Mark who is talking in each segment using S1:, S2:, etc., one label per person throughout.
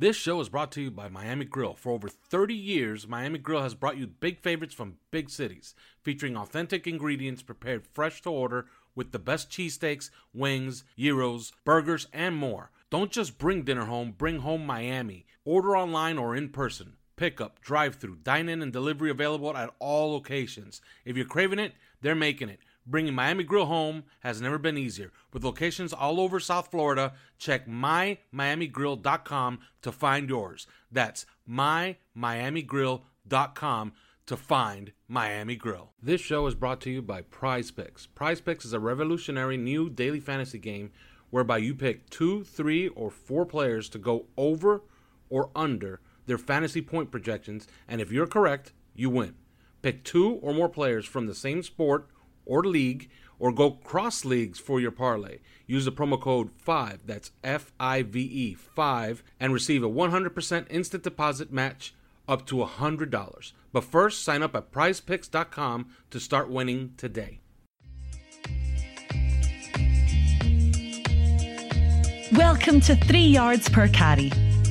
S1: This show is brought to you by Miami Grill. For over 30 years, Miami Grill has brought you big favorites from big cities, featuring authentic ingredients prepared fresh to order with the best cheesesteaks, wings, gyros, burgers, and more. Don't just bring dinner home, bring home Miami. Order online or in person. Pickup, drive through, dine in, and delivery available at all locations. If you're craving it, they're making it. Bringing Miami Grill home has never been easier. With locations all over South Florida, check mymiamigrill.com to find yours. That's mymiamigrill.com to find Miami Grill. This show is brought to you by Prize Picks. Prize Picks is a revolutionary new daily fantasy game whereby you pick two, three, or four players to go over or under their fantasy point projections, and if you're correct, you win. Pick two or more players from the same sport or league, or go cross leagues for your parlay. Use the promo code 5, that's F I V E 5, and receive a 100% instant deposit match up to $100. But first, sign up at prizepicks.com to start winning today.
S2: Welcome to Three Yards Per Carry,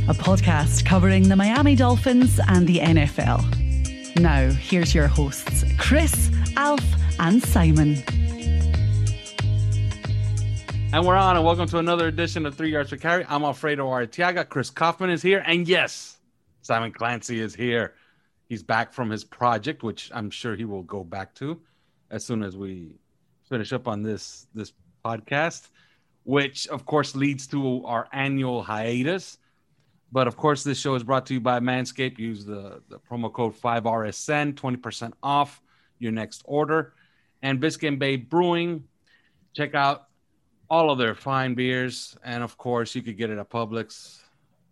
S2: a podcast covering the Miami Dolphins and the NFL. Now, here's your hosts, Chris, Alf, and Simon.
S1: And we're on, and welcome to another edition of Three Yards Per Carry. I'm Alfredo Artiaga. Chris Kaufman is here, and yes, Simon Clancy is here. He's back from his project, which I'm sure he will go back to as soon as we finish up on this this podcast which of course leads to our annual hiatus. But of course, this show is brought to you by Manscaped. Use the, the promo code 5RSN, 20% off your next order. And Biscayne Bay Brewing, check out all of their fine beers. And of course, you could get it at Publix,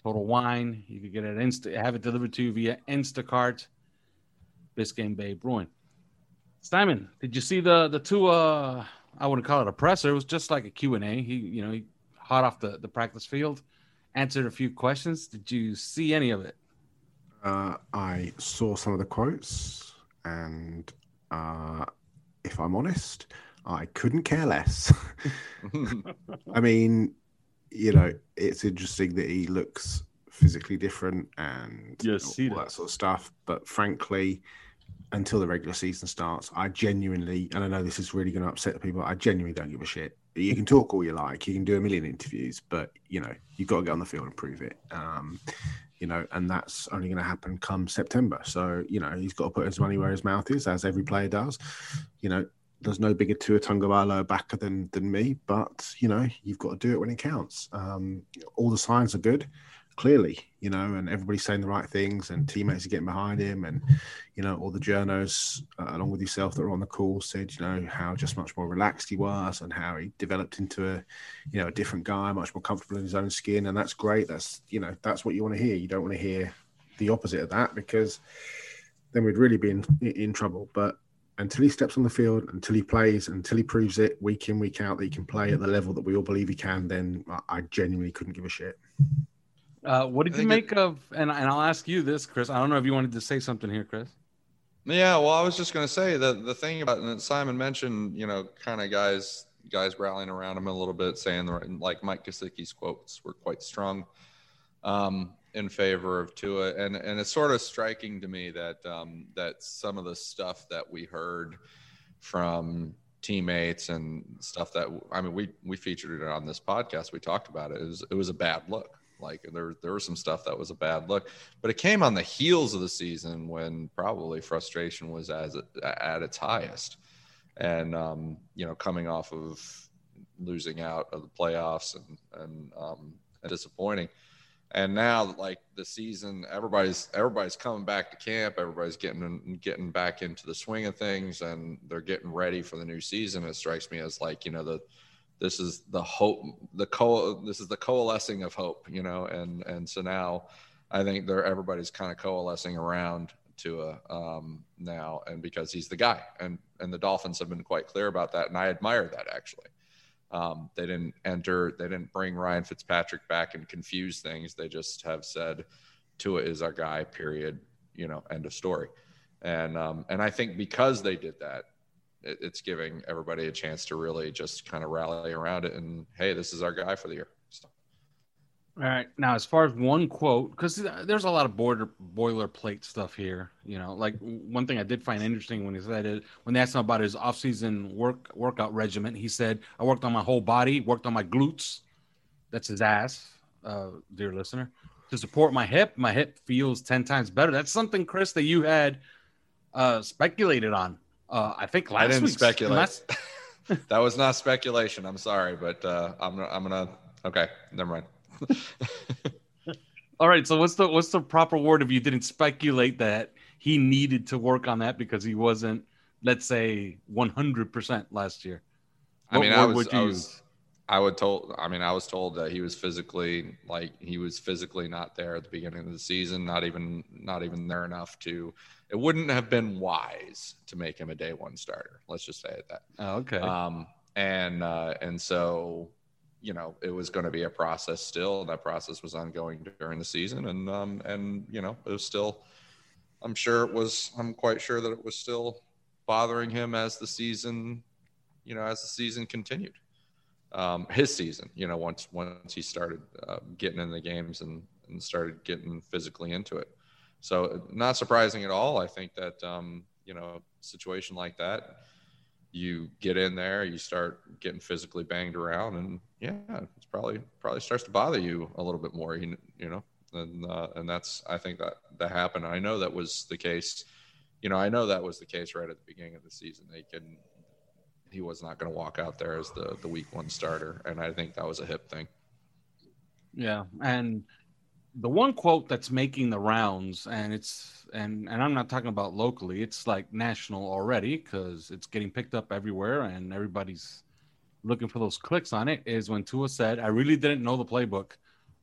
S1: Total Wine. You could get it Insta, have it delivered to you via Instacart. Biscayne Bay Brewing. Simon, did you see the the two uh I wouldn't call it a presser. It was just like a Q&A. He, you know, he hot off the, the practice field, answered a few questions. Did you see any of it?
S3: Uh, I saw some of the quotes, and uh, if I'm honest, I couldn't care less. I mean, you know, it's interesting that he looks physically different and
S1: yes,
S3: all that sort of stuff. But frankly, until the regular season starts, I genuinely, and I know this is really going to upset people, I genuinely don't give a shit. You can talk all you like, you can do a million interviews, but you know you've got to get on the field and prove it. Um, you know, and that's only going to happen come September. So you know he's got to put his money where his mouth is, as every player does. You know, there's no bigger Tua Tagovailoa backer than than me, but you know you've got to do it when it counts. Um, all the signs are good clearly, you know, and everybody's saying the right things, and teammates are getting behind him, and you know, all the journos uh, along with yourself that were on the call said, you know, how just much more relaxed he was, and how he developed into a, you know, a different guy, much more comfortable in his own skin, and that's great. That's you know, that's what you want to hear. You don't want to hear the opposite of that because then we'd really be in in trouble. But until he steps on the field, until he plays, until he proves it week in, week out that he can play at the level that we all believe he can, then I genuinely couldn't give a shit.
S1: Uh, what did you make it, of? And and I'll ask you this, Chris. I don't know if you wanted to say something here, Chris.
S4: Yeah, well, I was just going to say that the thing about and Simon mentioned, you know, kind of guys guys rallying around him a little bit, saying the like Mike Gesicki's quotes were quite strong um, in favor of Tua, and and it's sort of striking to me that um, that some of the stuff that we heard from teammates and stuff that I mean we we featured it on this podcast. We talked about it. It was it was a bad look like there, there was some stuff that was a bad look, but it came on the heels of the season when probably frustration was as at its highest, and um, you know coming off of losing out of the playoffs and and, um, and disappointing, and now like the season, everybody's everybody's coming back to camp, everybody's getting getting back into the swing of things, and they're getting ready for the new season. It strikes me as like you know the this is the hope the co this is the coalescing of hope you know and and so now I think they're everybody's kind of coalescing around Tua um, now, and because he's the guy, and and the Dolphins have been quite clear about that, and I admire that actually. Um, they didn't enter, they didn't bring Ryan Fitzpatrick back and confuse things. They just have said Tua is our guy. Period. You know, end of story. And um, and I think because they did that, it, it's giving everybody a chance to really just kind of rally around it. And hey, this is our guy for the year. So.
S1: All right. Now, as far as one quote, because there's a lot of border boilerplate stuff here. You know, like one thing I did find interesting when he said it, when they asked him about his off-season work workout regimen, he said, "I worked on my whole body, worked on my glutes. That's his ass, uh, dear listener. To support my hip, my hip feels ten times better. That's something, Chris, that you had uh, speculated on. Uh, I think last
S4: I didn't speculate.
S1: last-
S4: that was not speculation. I'm sorry, but uh, I'm gonna, I'm gonna. Okay, never mind.
S1: All right. So what's the what's the proper word if you didn't speculate that he needed to work on that because he wasn't, let's say, one hundred percent last year?
S4: I
S1: What
S4: mean, I was,
S1: would you
S4: I was,
S1: use?
S4: I would told. I mean, I was told that he was physically like he was physically not there at the beginning of the season. Not even, not even there enough to. It wouldn't have been wise to make him a day one starter. Let's just say it that.
S1: Oh, okay.
S4: Um, and uh, and so, you know, it was going to be a process still. And that process was ongoing during the season, and um, and you know, it was still. I'm sure it was. I'm quite sure that it was still bothering him as the season, you know, as the season continued. Um, his season, you know, once once he started uh, getting in the games and and started getting physically into it. So not surprising at all. I think that um, you know, situation like that, you get in there, you start getting physically banged around, and yeah, it's probably probably starts to bother you a little bit more. You, you know, and uh, and that's I think that that happened. I know that was the case. You know, I know that was the case right at the beginning of the season. They can he was not going to walk out there as the the week one starter, and I think that was a hip thing.
S1: Yeah, and the one quote that's making the rounds, and it's and and I'm not talking about locally. It's like national already because it's getting picked up everywhere, and everybody's looking for those clicks on it. Is when Tua said, "I really didn't know the playbook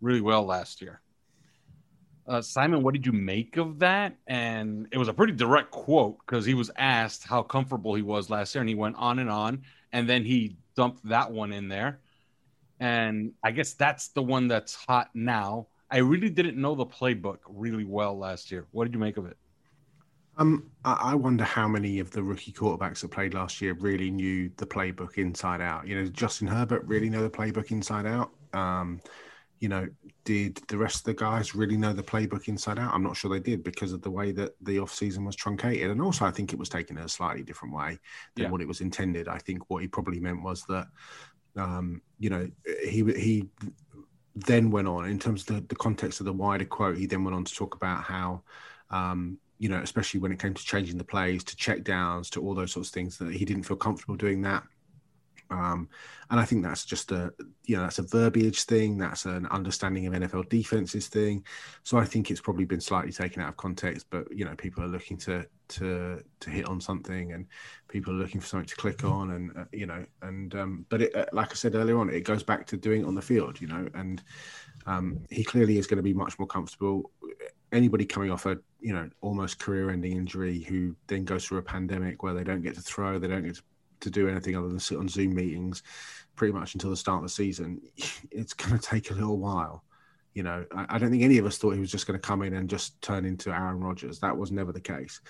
S1: really well last year." Uh, Simon, what did you make of that? And it was a pretty direct quote because he was asked how comfortable he was last year, and he went on and on, and then he dumped that one in there. And I guess that's the one that's hot now. I really didn't know the playbook really well last year. What did you make of it?
S3: Um, I wonder how many of the rookie quarterbacks that played last year really knew the playbook inside out. You know, Justin Herbert really know the playbook inside out? Um, you know, did the rest of the guys really know the playbook inside out? I'm not sure they did because of the way that the offseason was truncated. And also, I think it was taken in a slightly different way than
S1: Yeah.
S3: what it was intended. I think what he probably meant was that, um, you know, he he then went on in terms of the, the context of the wider quote. He then went on to talk about how, um, you know, especially when it came to changing the plays, to check downs, to all those sorts of things, that he didn't feel comfortable doing that. Um, and I think that's just a, you know, that's a verbiage thing. That's an understanding of NFL defenses thing. So I think it's probably been slightly taken out of context. But you know, people are looking to to to hit on something, and people are looking for something to click on, and uh, you know, and um, but it, uh, like I said earlier on, it goes back to doing it on the field, you know, and um, he clearly is going to be much more comfortable. Anybody coming off a you know almost career-ending injury who then goes through a pandemic where they don't get to throw, they don't get to, to do anything other than sit on Zoom meetings, pretty much until the start of the season, it's going to take a little while. You know, I, I don't think any of us thought he was just going to come in and just turn into Aaron Rodgers. That was never the case.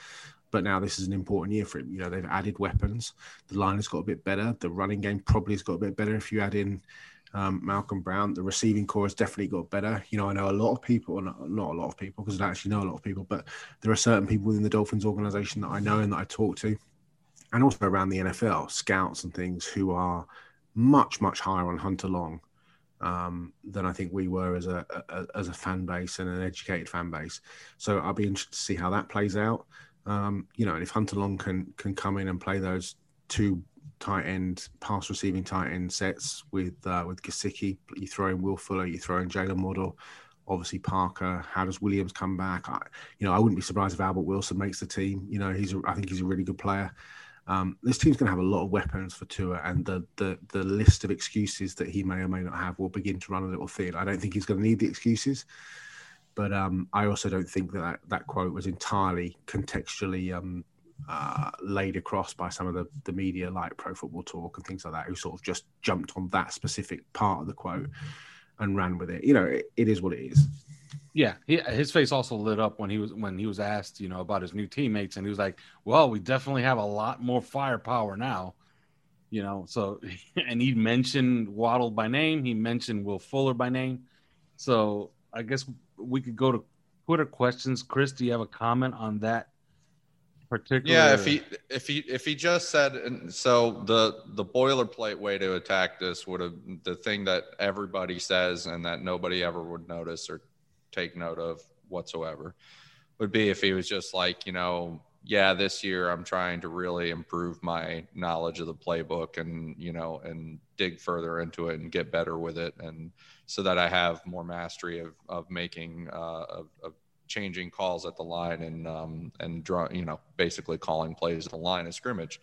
S3: But now this is an important year for him. You know, they've added weapons. The line has got a bit better. The running game probably has got a bit better if you add in um, Malcolm Brown. The receiving corps has definitely got better. You know, I know a lot of people, not, not a lot of people, because I actually know a lot of people, but there are certain people within the Dolphins organization that I know and that I talk to, and also around the NFL, scouts and things who are much, much higher on Hunter Long um, than I think we were as a, a as a fan base and an educated fan base. So I'll be interested to see how that plays out. Um, you know, and if Hunter Long can can come in and play those two tight end pass receiving tight end sets with uh, with Gesicki, you throw in Will Fuller, you throw in Jaylen Waddle, obviously Parker. How does Williams come back? I, you know, I wouldn't be surprised if Albert Wilson makes the team. You know, he's I think he's a really good player. Um, this team's going to have a lot of weapons for Tua, and the, the the list of excuses that he may or may not have will begin to run a little thin. I don't think he's going to need the excuses. But um, I also don't think that, that that quote was entirely contextually um, uh, laid across by some of the, the media, like Pro Football Talk and things like that, who sort of just jumped on that specific part of the quote and ran with it. You know, it, it is what it is.
S1: Yeah, he, his face also lit up when he was when he was asked, you know, about his new teammates, and he was like, "Well, we definitely have a lot more firepower now." You know, so and he mentioned Waddle by name. He mentioned Will Fuller by name. So I guess we could go to Twitter questions. Chris, do you have a comment on that particular?
S4: Yeah, if he if he if he just said and so the the boilerplate way to attack this would have the thing that everybody says and that nobody ever would notice or take note of whatsoever would be if he was just like, you know, yeah, this year I'm trying to really improve my knowledge of the playbook and, you know, and dig further into it and get better with it. And so that I have more mastery of, of making, uh, of, of changing calls at the line and, um, and draw, you know, basically calling plays at the line of scrimmage.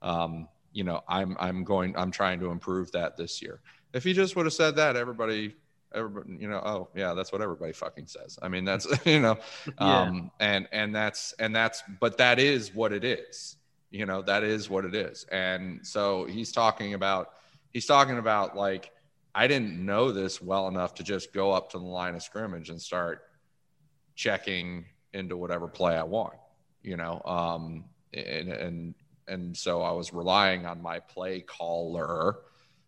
S4: Um, you know, I'm, I'm going, I'm trying to improve that this year. If he just would have said that, everybody everybody you know oh yeah that's what everybody fucking says i mean that's you know
S1: Yeah.
S4: um and and that's and that's but that is what it is you know that is what it is and so he's talking about he's talking about like i didn't know this well enough to just go up to the line of scrimmage and start checking into whatever play i want you know um and and and so i was relying on my play caller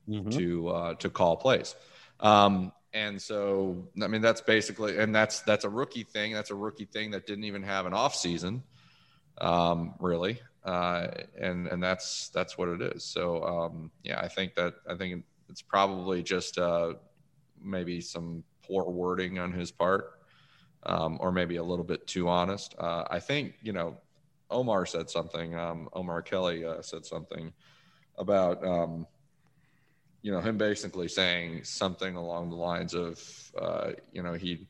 S1: Mhm.
S4: to uh, to call plays. Um, and so, I mean, that's basically, and that's that's a rookie thing. That's a rookie thing that didn't even have an off season, um, really. Uh, and and that's that's what it is. So um, yeah, I think that I think it's probably just uh, maybe some poor wording on his part, um, or maybe a little bit too honest. Uh, I think you know, Omar said something. Um, Omar Kelly uh, said something about um, you know him basically saying something along the lines of uh, you know he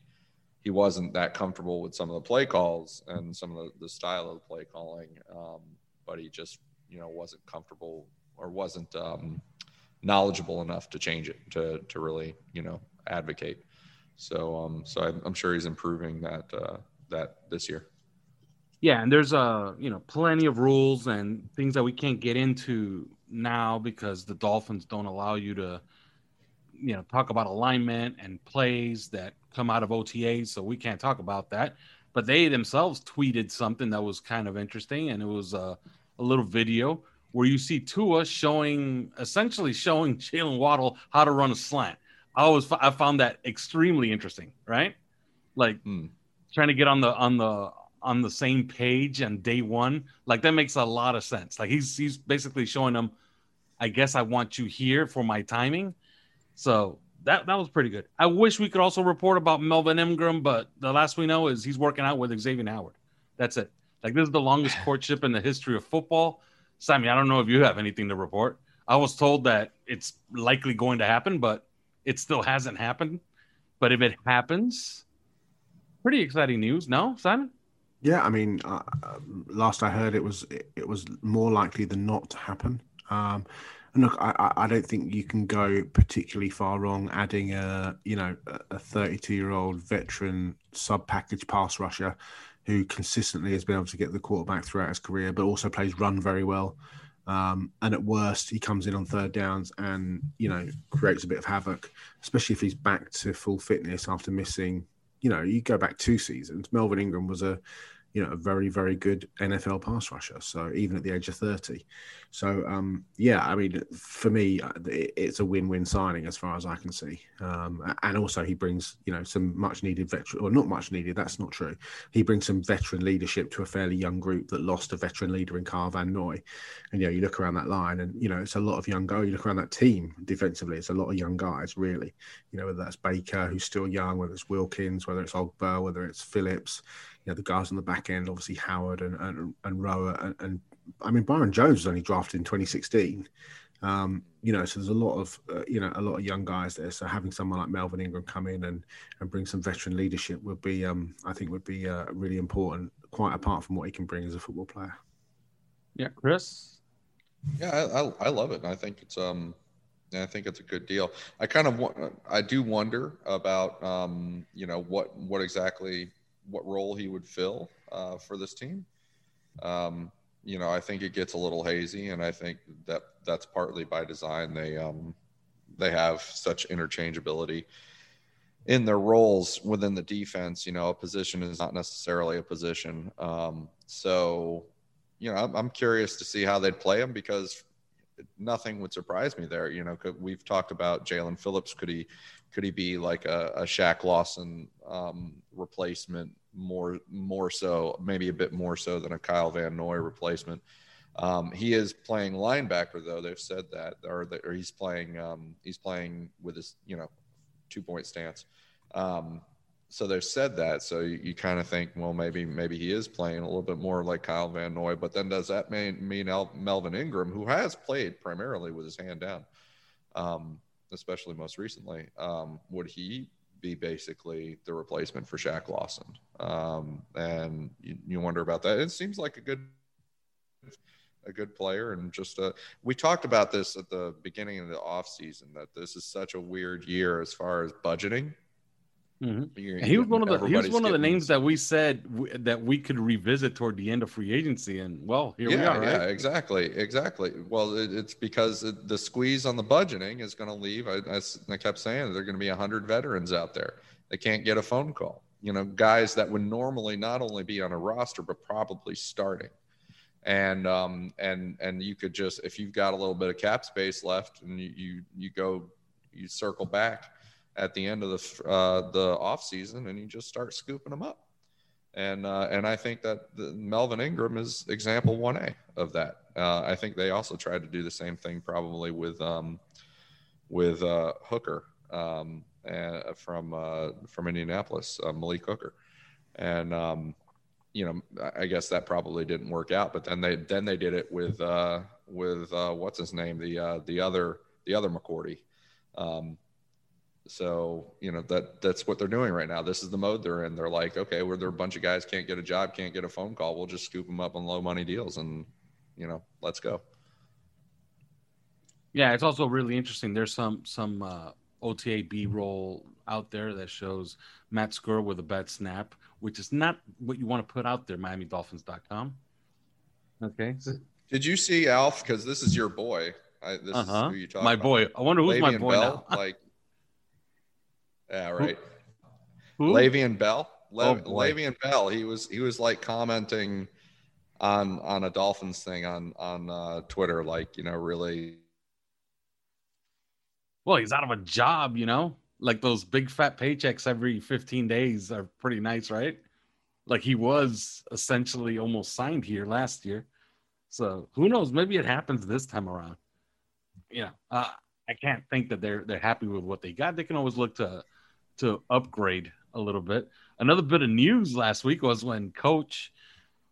S4: he wasn't that comfortable with some of the play calls and some of the, the style of the play calling um, but he just you know wasn't comfortable or wasn't um, knowledgeable enough to change it to to really you know advocate. So um so I'm, I'm sure he's improving that uh, that this year.
S1: Yeah, and there's uh, you know, plenty of rules and things that we can't get into now because the Dolphins don't allow you to, you know, talk about alignment and plays that come out of OTAs, so we can't talk about that. But they themselves tweeted something that was kind of interesting, and it was uh, a little video where you see Tua showing, essentially showing Jaylen Waddle how to run a slant. I always I found that extremely interesting, right? Like
S4: Hmm.
S1: trying to get on the on the on the same page on day one like that makes a lot of sense. Like he's he's basically showing them i guess i want you here for my timing. So that that was pretty good. I wish we could also report about melvin ingram but the last we know is he's working out with xavier howard. That's it. Like this is the longest courtship in the history of football. Sammy i don't know if you have anything to report. I was told that it's likely going to happen but it still hasn't happened. But if it happens pretty exciting news. No simon
S3: Yeah, I mean, uh, last I heard, it was it, was more likely than not to happen. Um, and look, I, I- I don't think you can go particularly far wrong adding a you know a 32 year old veteran sub package pass rusher who consistently has been able to get the quarterback throughout his career, but also plays run very well. Um, and at worst, he comes in on third downs and you know creates a bit of havoc, especially if he's back to full fitness after missing you know, you go back two seasons, Melvin Ingram was a, you know, a very, very good NFL pass rusher. So even at the age of 30. So, um, yeah, I mean, for me, uh, it's a win win signing as far as I can see. Um, and also, he brings, you know, some much needed veteran, or not much needed, that's not true. He brings some veteran leadership to a fairly young group that lost a veteran leader in Kyle Van Noy. And, you know, you look around that line and, you know, it's a lot of young guys. You look around that team defensively, it's a lot of young guys, really you know, whether that's Baker, who's still young, whether it's Wilkins, whether it's Ogbah, whether it's Phillips, you know, the guys on the back end, obviously Howard and and, and Rower, and, and I mean Byron Jones was only drafted in 2016. Um, you know, so there's a lot of uh, you know a lot of young guys there. So having someone like Melvin Ingram come in and and bring some veteran leadership would be, um, I think, would be uh, really important. Quite apart from what he can bring as a football player.
S1: yeah chris
S4: Yeah, I, I, I love it. I think it's um, I think it's a good deal. I kind of want, I do wonder about, um, you know, what what exactly what role he would fill uh, for this team. Um, you know, I think it gets a little hazy, and I think that that's partly by design. They um, they have such interchangeability in their roles within the defense. You know, a position is not necessarily a position. Um, so, you know, I'm, I'm curious to see how they'd play him because nothing would surprise me there. You know, we've talked about Jaelan Phillips. Could he, could he be like a, a Shaq Lawson um, replacement? More, more so, maybe a bit more so than a Kyle Van Noy replacement. Um, he is playing linebacker, though. They've said that, or, the, or he's playing, um, he's playing with his, you know, two point stance. Um, so they've said that. So you, you kind of think, well, maybe maybe he is playing a little bit more like Kyle Van Noy. But then does that mean mean El- Melvin Ingram, who has played primarily with his hand down, um, especially most recently, um, would he be basically the replacement for Shaq Lawson? Um, and you, you wonder about that. It seems like a good a good player and just a, we talked about this at the beginning of the off season that this is such a weird year as far as budgeting
S1: Mm-hmm. he was one of the he was one of the names that we said w- that we could revisit toward the end of free agency, and well, here
S4: yeah,
S1: we are. Right?
S4: Yeah, exactly, exactly. Well, it, it's because it, the squeeze on the budgeting is going to leave. I, I, I, kept saying there are going to be hundred veterans out there that can't get a phone call. You know, guys that would normally not only be on a roster but probably starting. And um and and you could just if you've got a little bit of cap space left and you you, you go you circle back at the end of the uh, the off season, and you just start scooping them up. And uh, and I think that the, Melvin Ingram is example one A of that. Uh, I think they also tried to do the same thing probably with um, with uh, Hooker um, and from uh, from Indianapolis, uh, Malik Hooker, and um, you know I guess that probably didn't work out. But then they then they did it with uh, with uh, what's his name the uh, the other the other McCourty. Um, so you know that that's what they're doing right now. This is the mode they're in. They're like, okay, where there are a bunch of guys can't get a job, can't get a phone call. We'll just scoop them up on low money deals, and you know, let's go.
S1: Yeah, it's also really interesting. There's some some uh, OTA B roll out there that shows Matt Skura with a bad snap, which is not what you want to put out there. MiamiDolphins.com. Okay.
S4: Did you see Alf? Because this is your boy. I, this uh-huh. is who you talk
S1: My
S4: about.
S1: boy. I wonder who's Le'Veon my boy Bell,
S4: now. like yeah, right. Who? Le'Veon Bell. Le- oh, Le'Veon Bell. He was he was like commenting on on a Dolphins thing on on uh, Twitter, like you know, really.
S1: Well, he's out of a job, you know. Like those big fat paychecks every 15 days are pretty nice, right? Like he was essentially almost signed here last year. So who knows? Maybe it happens this time around. Yeah, uh, I can't think that they're they're happy with what they got. They can always look to to upgrade a little bit. Another bit of news last week was when Coach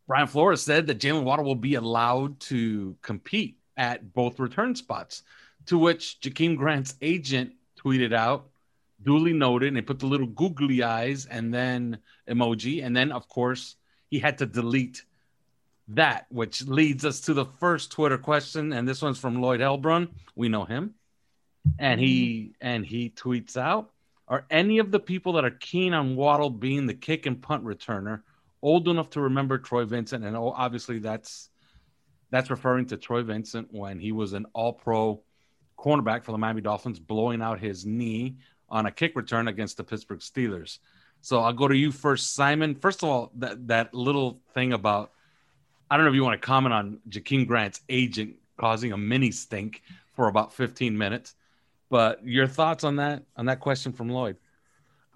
S1: Brian Flores said that Jaylen Waddle will be allowed to compete at both return spots. To which Jakeem Grant's agent tweeted out, duly noted, and they put the little googly eyes and then emoji. And then, of course, he had to delete that, which leads us to the first Twitter question. And this one's from Lloyd Helbrun. We know him. And he and he tweets out, are any of the people that are keen on Waddle being the kick and punt returner old enough to remember Troy Vincent? And oh, obviously, that's that's referring to Troy Vincent when he was an All-Pro cornerback for the Miami Dolphins, blowing out his knee on a kick return against the Pittsburgh Steelers. So I'll go to you first, Simon. First of all, that that little thing about I don't know if you want to comment on Jakeem Grant's agent causing a mini stink for about 15 minutes. But your thoughts on that on that question from Lloyd?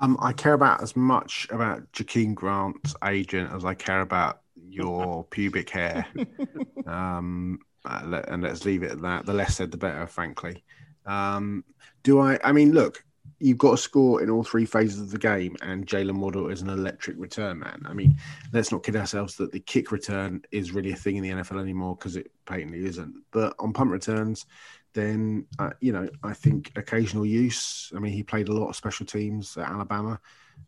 S3: Um, I care about as much about Jakeem Grant's agent as I care about your pubic hair. um, uh, and let's leave it at that. The less said, the better, frankly. Um, do I? I mean, look, you've got to score in all three phases of the game, and Jaylen Waddle is an electric return man. I mean, let's not kid ourselves that the kick return is really a thing in the NFL anymore because it patently isn't. But on punt returns, then uh, you know I think occasional use. I mean, he played a lot of special teams at Alabama,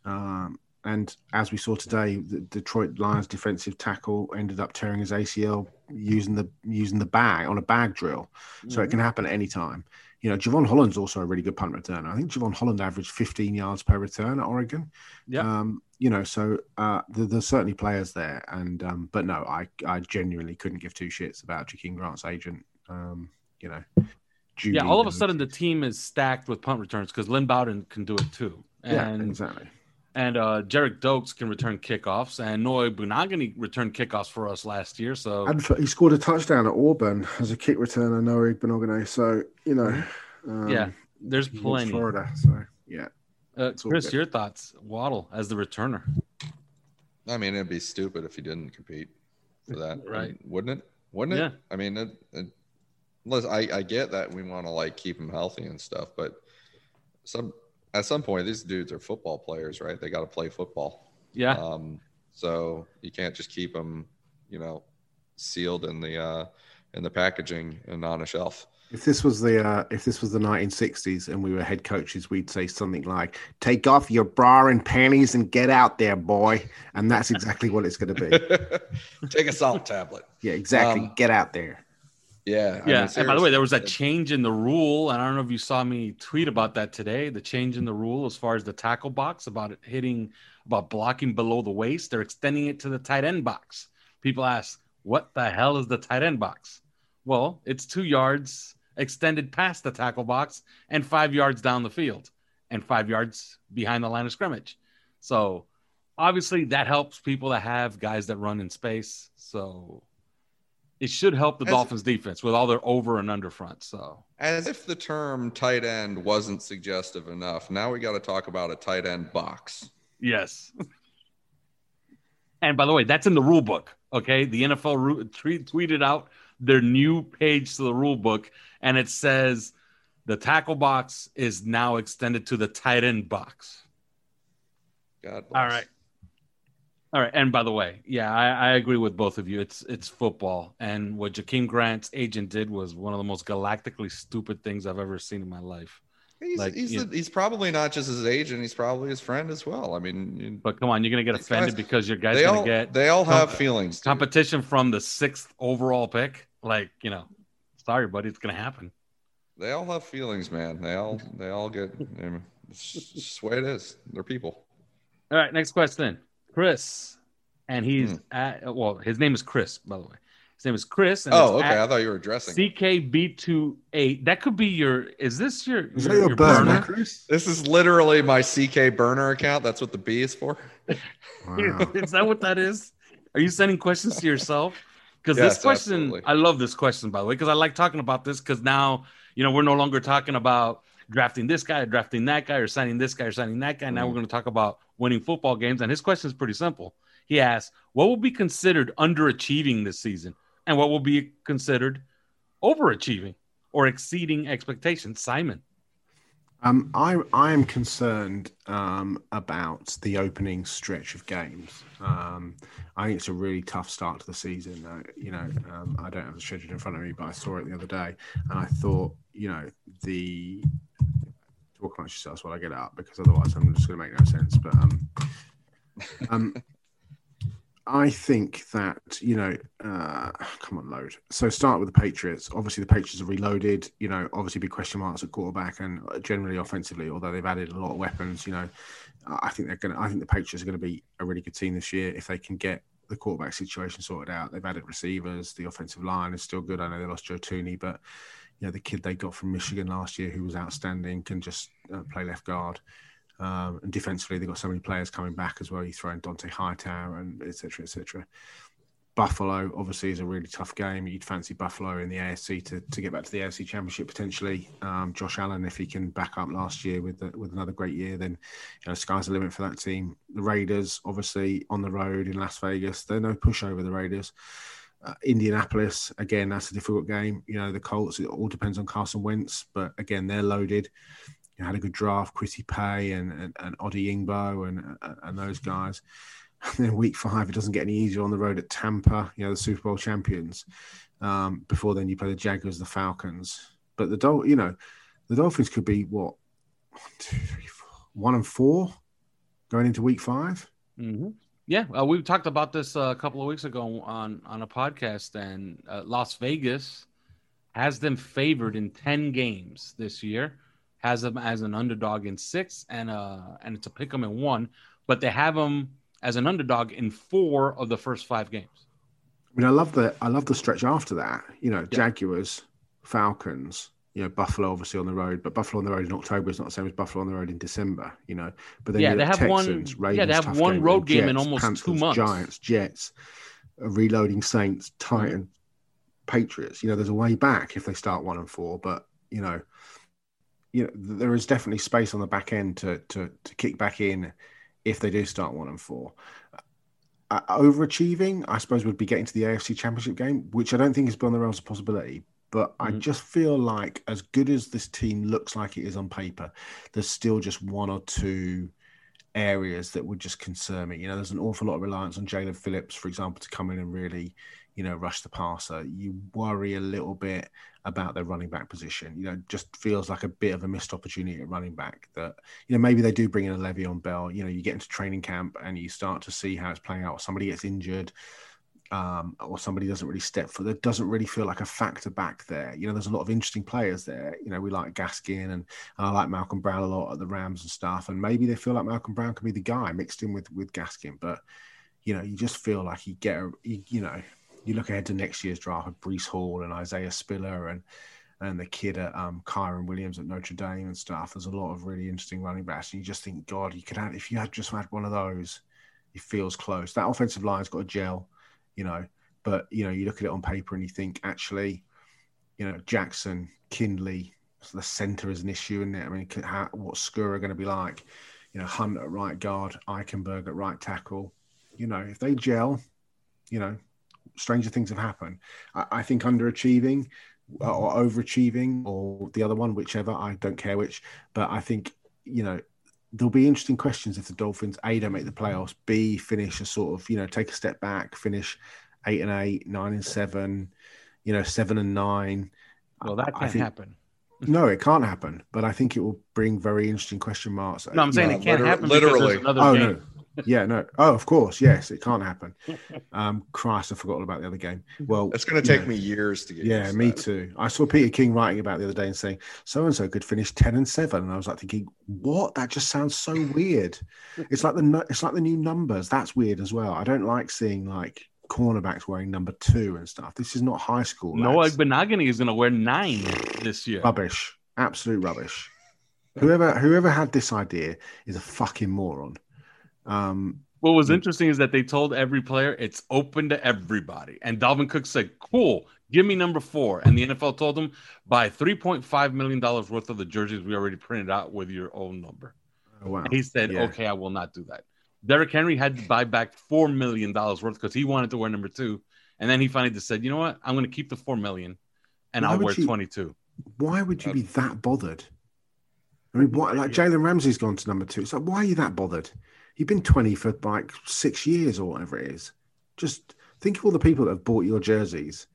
S3: um, and as we saw today, the Detroit Lions defensive tackle ended up tearing his ACL using the using the bag on a bag drill, so it can happen at any time. You know, Jevon Holland's also a really good punt returner. I think Jevon Holland averaged 15 yards per return at Oregon.
S1: Yeah.
S3: Um, you know, so uh, there, there's certainly players there, and um, but no, I I genuinely couldn't give two shits about Jakeem Grant's agent. Um, you know, Judy
S1: Yeah, all of a sudden the team is stacked with punt returns because Lynn Bowden can do it too.
S3: yeah,
S1: And
S3: exactly.
S1: and uh Gerrid Doaks can return kickoffs and Noah Igbinoghene returned kickoffs for us last year. So
S3: And for- he scored a touchdown at Auburn as a kick returner, Noah Igbinoghene. So you know, um,
S1: yeah, there's
S3: he wants
S1: plenty.
S3: Florida. So yeah,
S1: Uh,
S3: It's
S1: Chris,
S3: good.
S1: your thoughts? Waddle as the returner.
S4: I mean, it'd be stupid if he didn't compete for that,
S1: Right.
S4: Wouldn't it? Wouldn't it? I mean, it, it, listen, I, I get that we want to like keep them healthy and stuff, but some at some point these dudes are football players, right? They got to play football.
S1: Yeah.
S4: Um, so you can't just keep them, you know, sealed in the uh, in the packaging and on a shelf.
S3: if this was the uh, if this was the 1960s and we were head coaches, we'd say something like, "Take off your bra and panties and get out there, boy." And that's exactly what it's going to be.
S4: Take a salt tablet.
S3: Yeah, exactly.
S4: Um,
S3: get out there.
S4: Yeah. I
S1: Yeah,
S4: mean,
S1: and by the way, there was a change in the rule, and I don't know if you saw me tweet about that today. The change in the rule as far as the tackle box about it hitting, about blocking below the waist, they're extending it to the tight end box. People ask, "What the hell is the tight end box?" Well, it's two yards extended past the tackle box and five yards down the field, and five yards behind the line of scrimmage. So, obviously, that helps people that have guys that run in space. So. It should help the
S4: As-
S1: Dolphins defense with all their over and under fronts. So
S4: As if the term tight end wasn't suggestive enough. Now we got to talk about a tight end box.
S1: yes. and by the way, that's in the rule book. Okay, the NFL tweet, tweeted out their new page to the rule book, and it says the tackle box is now extended to the tight end box.
S4: God bless.
S1: All right. All right, and by the way, yeah, I, I agree with both of you. It's it's football, and what Jakeem Grant's agent did was one of the most galactically stupid things I've ever seen in my life.
S4: He's,
S1: Like,
S4: he's, the, he's probably not just his agent. He's probably his friend as well. I mean, you-
S1: But come on, you're gonna get offended
S4: guys-
S1: because your guy's gonna
S4: all
S1: get
S4: they all have
S1: comp-
S4: feelings. dude.
S1: competition from the sixth overall pick. Like, you know, sorry, buddy, it's gonna happen.
S4: They all have feelings, man. They all they all get. I mean, it's just the way it is. They're people.
S1: All right, next question, Chris, and he's
S4: Hmm.
S1: at well, his name is Chris, by the way. His name is Chris. And
S4: Oh, okay. I thought you were addressing.
S1: CKB28. That could be your. Is this your?
S3: Is that your burner, Chris?
S4: This is literally my CK burner account. That's what the B is for.
S3: Wow.
S1: is that what that is? Are you sending questions to yourself? Because
S4: Yes,
S1: this question,
S4: absolutely.
S1: I love this question by the way, because I like talking about this because now you know we're no longer talking about drafting this guy, drafting that guy, or signing this guy, or signing that guy. Now
S4: Mhm.
S1: we're going to talk about winning football games. And his question is pretty simple. He asks, "What will be considered underachieving this season, and what will be considered overachieving or exceeding expectations?" Simon.
S3: Um, I I am concerned um, about the opening stretch of games. Um, I think it's a really tough start to the season. Uh, you know, um, I don't have the schedule in front of me, but I saw it the other day, and I thought, you know, the talk amongst yourselves while I get up because otherwise I'm just going to make no sense. But um, um, I think that you know, uh, come on, load. So start with the Patriots. Obviously, the Patriots are reloaded. You know, obviously big question marks at quarterback and generally offensively. Although they've added a lot of weapons, you know, I think they're going to. I think the Patriots are going to be a really good team this year if they can get the quarterback situation sorted out. They've added receivers. The offensive line is still good. I know they lost Joe Tooney, but you know the kid they got from Michigan last year who was outstanding can just uh, play left guard. Um, and defensively, they've got so many players coming back as well. You throw in Dont'a Hightower and et cetera, et cetera. Buffalo obviously is a really tough game. You'd fancy Buffalo in the AFC to, to get back to the AFC Championship potentially. Um, Josh Allen, if he can back up last year with the, with another great year, then you know sky's the limit for that team. The Raiders, obviously on the road in Las Vegas, they're no pushover. The Raiders. Uh, Indianapolis, again, that's a difficult game. You know, the Colts, it all depends on Carson Wentz, but again, they're loaded. You had a good draft, Kwity Paye and, and, and Odeyingbo and, and, and those guys. And then week five, it doesn't get any easier on the road at Tampa, you know, the Super Bowl champions. Um, before then, you play the Jaguars, the Falcons. But the Dol, you know, the Dolphins could be what one, two, three, four, one and four going into week five.
S1: Mm-hmm. Yeah, uh, we talked about this uh, a couple of weeks ago on on a podcast, and uh, Las Vegas has them favored in ten games this year. Has them as an underdog in six, and uh and it's a pick 'em in one, but they have them as an underdog in four of the first five games.
S3: I mean, I love the I love the stretch after that. You know,
S1: Yeah.
S3: Jaguars, Falcons. You know, Buffalo obviously on the road, but Buffalo on the road in October is not the same as Buffalo on the road in December. You know, but then
S1: Yeah, they
S3: have
S1: have one-
S3: Texans,
S1: yeah, they have one
S3: game,
S1: road
S3: then
S1: game in
S3: Jets,
S1: almost two months.
S3: Giants, Jets, reloading Saints, Titans, Patriots. You know, there's a way back if they start one and four, but you know, you know, there is definitely space on the back end to to to kick back in if they do start one and four. Uh, overachieving, I suppose, would be getting to the AFC Championship game, which I don't think is beyond the realms of possibility. But I
S1: Mhm.
S3: just feel like, as good as this team looks like it is on paper, there's still just one or two areas that would just concern me. You know, there's an awful lot of reliance on Jaelan Phillips, for example, to come in and really, you know, rush the passer. You worry a little bit about their running back position. You know, just feels like a bit of a missed opportunity at running back. That you know maybe they do bring in a Le'Veon Bell. You know, you get into training camp and you start to see how it's playing out. Somebody gets injured. Um, or somebody doesn't really step for that doesn't really feel like a factor back there. You know, there's a lot of interesting players there. You know, we like Gaskin and, and I like Malcolm Brown a lot at the Rams and stuff. And maybe they feel like Malcolm Brown could be the guy mixed in with with Gaskin. But you know, you just feel like you get a, you, you know, you look ahead to next year's draft with Breece Hall and Isaiah Spiller and and the kid at um, Kyren Williams at Notre Dame and stuff. There's a lot of really interesting running backs, and you just think, God, you could have if you had just had one of those, it feels close. That offensive line's got a gel, you know. But you know, you look at it on paper and you think, actually, you know, Jackson, Kindley, the center is an issue, isn't it? I mean, how, what's Skura going to be like? You know, Hunt at right guard, Eichenberg at right tackle. You know, if they gel, you know, stranger things have happened. I, I think underachieving or overachieving or the other one, whichever, I don't care which, but I think, you know, there'll be interesting questions if the Dolphins A don't make the playoffs, B finish a sort of, you know, take a step back, finish eight and eight, nine and seven, you know, seven and nine.
S1: Well, that can't
S3: think-
S1: happen.
S3: No, it can't happen, but I think it will bring very interesting question marks.
S1: No, I'm
S3: You
S1: saying
S3: know,
S1: it can't
S4: liter-
S1: happen
S4: literally.
S1: another
S3: Oh
S1: game.
S3: no. Yeah, no. Oh, of course, yes, it can't happen. Um, Christ, I forgot about the other game. Well,
S4: It's going to
S3: you
S4: take
S3: know,
S4: me years to get.
S3: Yeah,
S4: to
S3: me
S4: that.
S3: too. I saw Peter King writing about it the other day and saying so and so could finish ten and seven, and I was like thinking, what? That just sounds so weird. It's like the it's like the new numbers. That's weird as well. I don't like seeing like cornerbacks wearing number two and stuff. This is not high school.
S1: Noah
S3: lads.
S1: Igbinoghene is going to wear nine this year.
S3: rubbish, absolute rubbish. Whoever whoever had this idea is a fucking moron. Um,
S1: What was interesting is that they told every player it's open to everybody. And Dalvin Cook said, Cool, give me number four. And the NFL told him, buy $3.5 million worth of the jerseys we already printed out with your own number.
S3: oh, wow.
S1: He said,
S3: Yeah.
S1: Okay, I will not do that. Derrick Henry had to buy back $4 million worth because he wanted to wear number two. And then he finally just said, You know what? I'm going to keep the 4 million and
S3: Why
S1: I'll wear
S3: you-
S1: 22.
S3: Why would you be that bothered? I mean, why, like Jalen Ramsey's gone to number two. It's like, why are you that bothered? You've been 20 for like six years or whatever it is. Just think of all the people that have bought your jerseys.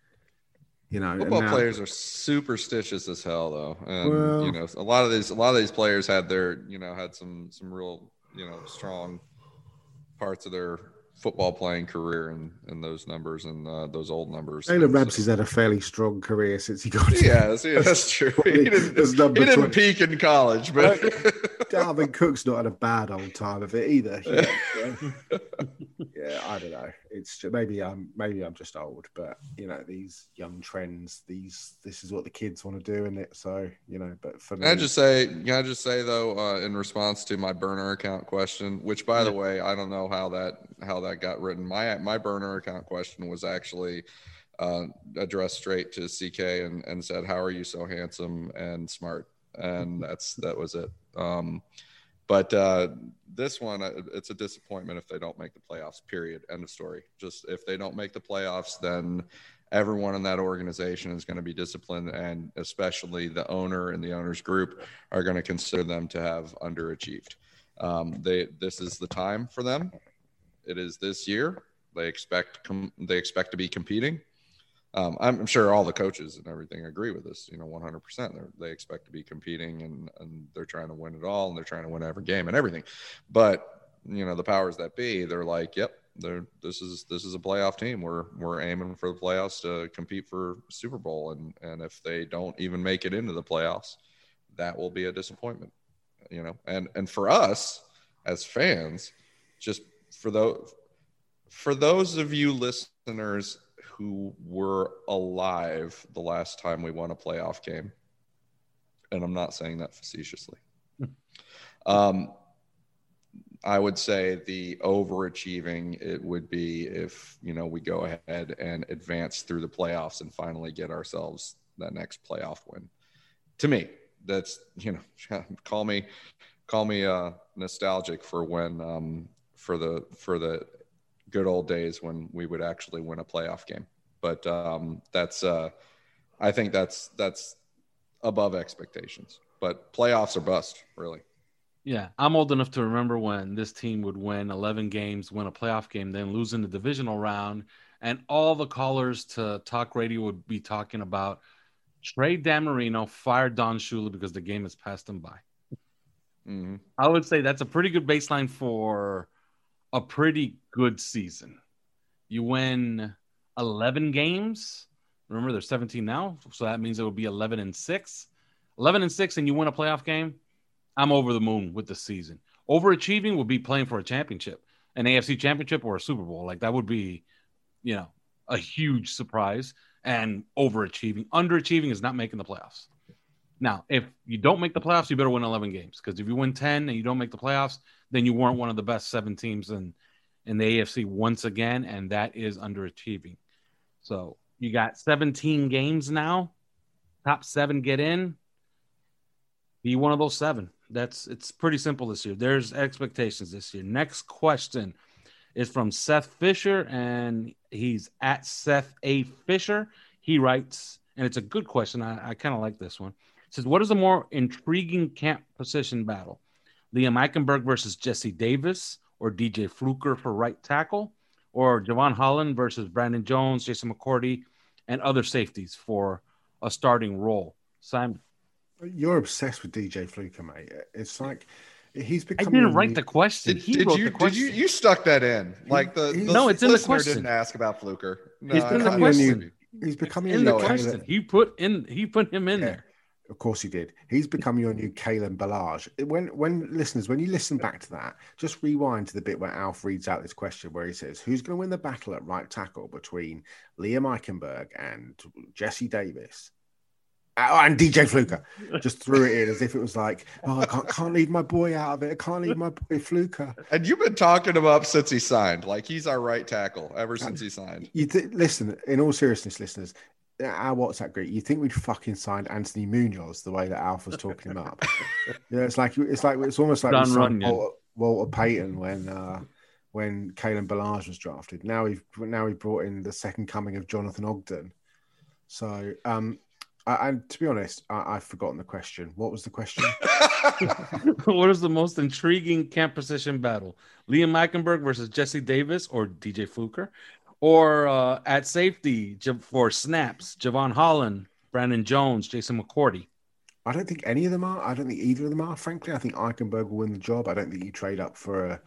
S3: You know,
S4: Football
S3: now-
S4: players are superstitious as hell, though, and
S3: Well-
S4: you know a lot of these a lot of these players had their you know had some some real you know strong parts of their football playing career and and those numbers and uh, those old numbers.
S3: Jalen
S4: So-
S3: Ramsey's had a fairly strong career since he got.
S4: Yeah, yeah, that's true. He didn't, he didn't peak in college, but
S3: Dalvin Cook's not had a bad old time of it either. you know, yeah, I don't know. It's ju- maybe I'm maybe I'm just old, but you know these young trends. These this is what the kids want to do, and it so you know. But for me,
S4: Can I just say, can I just say though, uh, in response to my burner account question, which by the way, I don't know how that how that got written. My my burner account question was actually uh, addressed straight to CK and, and said, "How are you so handsome and smart?" And that's that was it. Um, but uh, this one, uh, it's a disappointment if they don't make the playoffs. Period. End of story. Just if they don't make the playoffs, then everyone in that organization is going to be disciplined, and especially the owner and the owners group are going to consider them to have underachieved. Um, they this is the time for them. It is this year. They expect com- they expect to be competing. Um, I'm sure all the coaches and everything agree with this. You know, 100. percent They expect to be competing and and they're trying to win it all and they're trying to win every game and everything. But you know the powers that be, they're like, "Yep, they're, this is this is a playoff team. We're we're aiming for the playoffs to compete for Super Bowl, and and if they don't even make it into the playoffs, that will be a disappointment, you know. And and for us as fans, just for those for those of you listeners who were alive the last time we won a playoff game, and I'm not saying that facetiously. um, I would say the overachieving it would be if you know we go ahead and advance through the playoffs and finally get ourselves that next playoff win. To me, that's you know call me call me uh, nostalgic for when um, for the for the good old days when we would actually win a playoff game. But um, that's uh, I think that's that's above expectations. But playoffs are bust, really.
S1: Yeah, I'm old enough to remember when this team would win 11 games, win a playoff game, then lose in the divisional round, and all the callers to talk radio would be talking about trade Dan Marino, fire Don Shula because the game has passed him by. Mm-hmm. I would say that's a pretty good baseline for a pretty good season. You win 11 games. Remember, they're 17 now, so that means it would be 11 and six. 11 and six, and you win a playoff game I'm over the moon with the season. Overachieving would be playing for a championship, an AFC championship or a Super Bowl. Like that would be, you know, a huge surprise. And overachieving, underachieving is not making the playoffs. Now, if you don't make the playoffs, you better win 11 games because if you win 10 and you don't make the playoffs, then you weren't one of the best seven teams in in the AFC once again, and that is underachieving. So you got 17 games now. Top seven get in. Be one of those seven. That's it's pretty simple this year. There's expectations this year. Next question is from Seth Fisher, and he's at Seth A. Fisher. He writes, and it's a good question. I, I kind of like this one. It says, What is a more intriguing camp position battle? Liam Eichenberg versus Jesse Davis or DJ Fluker for right tackle, or Jevon Holland versus Brandon Jones, Jason McCourty, and other safeties for a starting role. Simon.
S3: You're obsessed with DJ Fluker, mate. It's like he's become.
S1: I didn't write the question.
S4: Did, did you? Question. Did you? You stuck that in? Like the, the
S1: no, it's in the question.
S4: Didn't ask about Fluker.
S1: No, he's in the question.
S3: New, he's becoming
S1: in the question. He put in. He put him in yeah, there.
S3: Of course he did. He's become your new Kalen Ballage. When when listeners, when you listen back to that, just rewind to the bit where Alf reads out this question where he says, Who's gonna win the battle at right tackle between Liam Eichenberg and Jesse Davis? Uh, oh, and DJ Fluker just threw it in as if it was like, oh, I can't, can't leave my boy out of it. I can't leave my boy Fluker.
S4: And you've been talking him up since he signed. Like he's our right tackle ever since he signed.
S3: You th- listen, in all seriousness, listeners, our WhatsApp group, you think we'd fucking signed Anthony Munoz the way that Alpha's talking him up? yeah, it's like it's like it's almost like we signed Walter, Walter Payton when uh, when Kalen Ballage was drafted. Now we've now we brought in the second coming of Jonathan Ogden. So um, and to be honest, I, have forgotten the question. What was the question?
S1: what is the most intriguing camp position battle? Liam Eichenberg versus Jesse Davis or DJ Fluker? Or uh, at safety for snaps, Jevon Holland, Brandon Jones, Jason McCourty?
S3: I don't think any of them are. I don't think either of them are. Frankly, I think Eichenberg will win the job. I don't think you trade up for a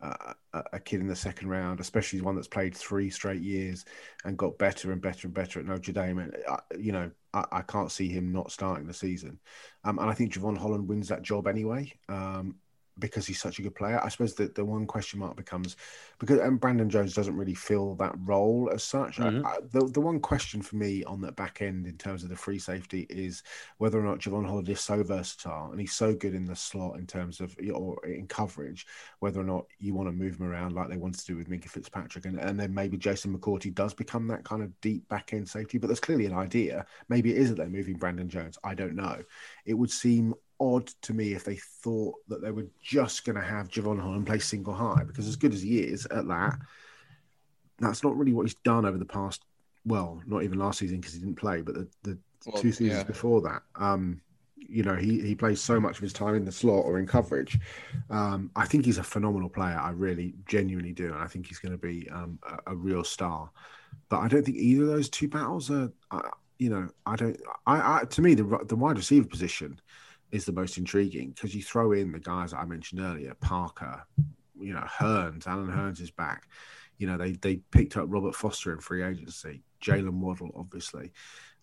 S3: uh, a kid in the second round, especially one that's played three straight years and got better and better and better at Notre Dame. And uh, you know, I, I, can't see him not starting the season. Um, and I think Jevon Holland wins that job anyway. Um, because he's such a good player. I suppose that the one question mark becomes because and Brandon Jones doesn't really fill that role as such. Mm-hmm. I, I, the the one question for me on that back end in terms of the free safety is whether or not Jevon Holland is so versatile and he's so good in the slot in terms of or in coverage, whether or not you want to move him around like they wanted to do with Minkah Fitzpatrick, and, and then maybe Jason McCourty does become that kind of deep back end safety. But there's clearly an idea. Maybe it is that they're moving Brandon Jones. I don't know. It would seem odd to me if they thought that they were just going to have Jevon Holland play single high because as good as he is at that, that's not really what he's done over the past. Well, not even last season because he didn't play, but the, the well, two seasons yeah. before that. Um, you know, he, he plays so much of his time in the slot or in coverage. Um, I think he's a phenomenal player. I really genuinely do. And I think he's going to be um, a, a, real star. But I don't think either of those two battles are, uh, you know, I don't, I, I to me, the, the wide receiver position is the most intriguing because you throw in the guys that I mentioned earlier, Parker, you know, Hurns, Allen Hurns is back. You know, they they picked up Robert Foster in free agency, Jaylen Waddle, obviously.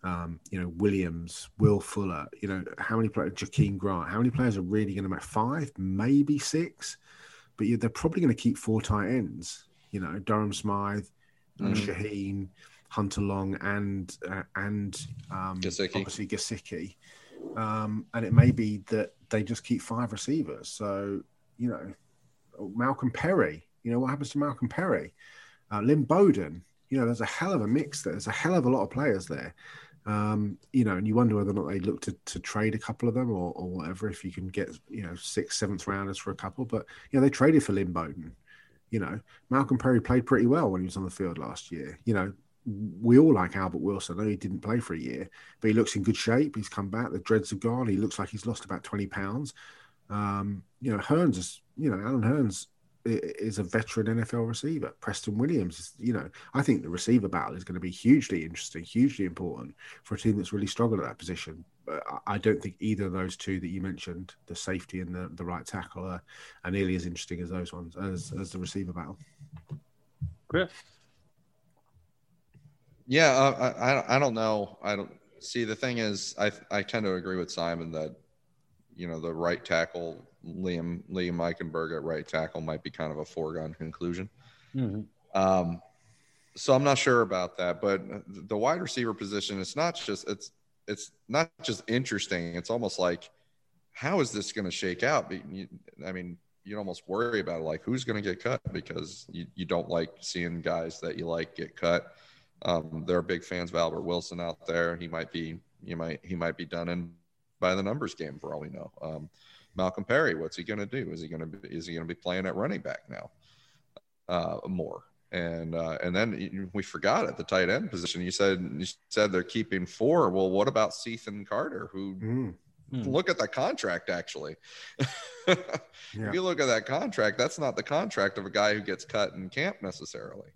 S3: Um, you know, Williams, Will Fuller, you know, how many players, Jakeem Grant, how many players are really going to make five, maybe six? But you, they're probably going to keep four tight ends, you know, Durham Smythe, mm. Shaheen, Hunter Long, and uh, and um, obviously Gesicki. Um, and it may be that they just keep five receivers. So, you know, Malcolm Perry, you know, what happens to Malcolm Perry? Uh, Lynn Bowden, you know, there's a hell of a mix there. There's a hell of a lot of players there. Um, you know, and you wonder whether or not they look to, to trade a couple of them or, or whatever, if you can get, you know, six, seventh rounders for a couple. But, you know, they traded for Lynn Bowden. You know, Malcolm Perry played pretty well when he was on the field last year. You know, we all like Albert Wilson. I know he didn't play for a year, but he looks in good shape. He's come back. The dreads are gone. He looks like he's lost about 20 pounds. Um, you know, Hurns is, you know, Allen Hurns is a veteran NFL receiver. Preston Williams, is, you know, I think the receiver battle is going to be hugely interesting, hugely important for a team that's really struggled at that position. But I don't think either of those two that you mentioned, the safety and the, the right tackle, are, are nearly as interesting as those ones as, as the receiver battle.
S1: Griff.
S4: Yeah, uh, I I don't know. I don't see. The thing is, I I tend to agree with Simon that you know the right tackle Liam Liam Eichenberg at right tackle might be kind of a foregone conclusion. Mm-hmm. Um, so I'm not sure about that, but the wide receiver position it's not just it's it's not just interesting. It's almost like how is this going to shake out? I mean, you'd almost worry about it, like who's going to get cut because you, you don't like seeing guys that you like get cut. Um, there are big fans of Albert Wilson out there. He might be you might he might be done in by the numbers game for all we know. Um, Malcolm Perry, what's he going to do? Is he going to be, is he going to be playing at running back now uh, more? And uh, and then we forgot at the tight end position. You said you said they're keeping four. Well, what about Cethan Carter, who mm. look at the contract actually? yeah. If you look at that contract, that's not the contract of a guy who gets cut in camp necessarily.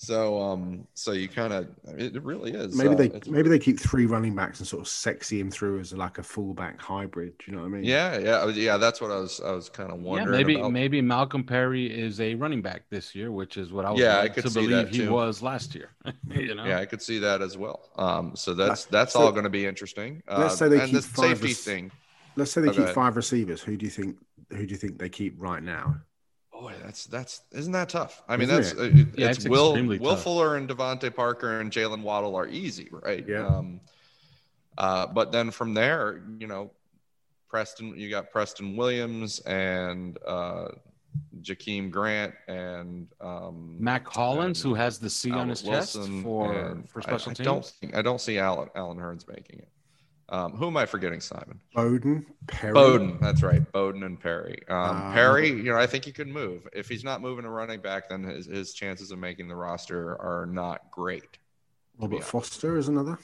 S4: So, um, so you kind of it really is.
S3: Maybe uh, they maybe they keep three running backs and sort of sexy him through as like a fullback hybrid. Do you know what I mean?
S4: Yeah, yeah, yeah. That's what I was I was kind of wondering.
S1: Yeah, maybe
S4: about.
S1: maybe Malcolm Perry is a running back this year, which is what I was yeah, I could to believe he was last year. you know?
S4: Yeah, I could see that as well. Um, so that's that's so, all going to be interesting.
S3: Let's say they uh, keep the safety thing. Let's say they oh, keep five receivers. Who do you think? Who do you think they keep right now?
S4: Boy, that's that's isn't that tough? I mean, isn't that's it? uh, yeah, it's, it's Will Will tough. Fuller and DeVante Parker and Jaylen Waddle are easy, right?
S3: Yeah. Um,
S4: uh, but then from there, you know, Preston, you got Preston Williams and uh, Jakeem Grant and um,
S1: Mack Hollins, and who has the C on his Wilson chest for for special
S4: I, I
S1: teams.
S4: Don't think, I don't see Alan Allen Hurns making it. Um, who am I forgetting, Simon?
S3: Bowden, Perry.
S4: Bowden, that's right. Bowden and Perry. Um, uh, Perry, you know, I think he could move. If he's not moving a running back, then his, his chances of making the roster are not great.
S3: Robert Foster is another.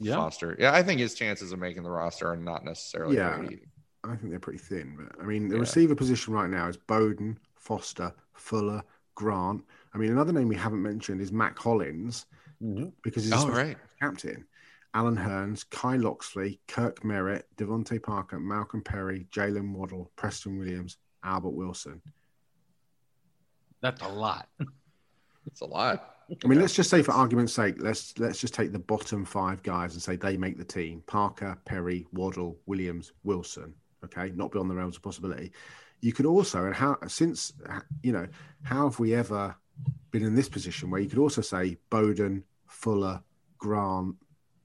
S4: Yeah. Foster. Yeah, I think his chances of making the roster are not necessarily
S3: yeah,
S4: great.
S3: I think they're pretty thin. But I mean, the yeah. receiver position right now is Bowden, Foster, Fuller, Grant. I mean, another name we haven't mentioned is Mack Hollins mm-hmm. because he's
S4: oh, right.
S3: captain. Allen Hurns, Kai Locksley, Kirk Merritt, DeVante Parker, Malcolm Perry, Jaylen Waddle, Preston Williams, Albert Wilson.
S1: That's a lot.
S4: It's a lot.
S3: I mean, let's just say for argument's sake, let's let's just take the bottom five guys and say they make the team: Parker, Perry, Waddle, Williams, Wilson. Okay, not beyond the realms of possibility. You could also, and how since you know, how have we ever been in this position where you could also say Bowden, Fuller, Grant,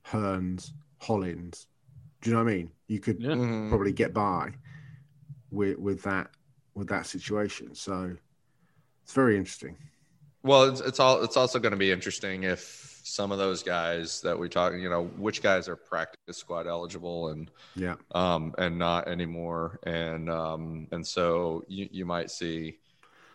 S3: Hurns, Hollins. Do you know what I mean? You could yeah. Mm-hmm. probably get by with with that with that situation. So it's very interesting.
S4: Well, it's, it's all it's also going to be interesting if some of those guys that we talk, you know, which guys are practice squad eligible and
S3: yeah,
S4: um, and not anymore, and um, and so you, you might see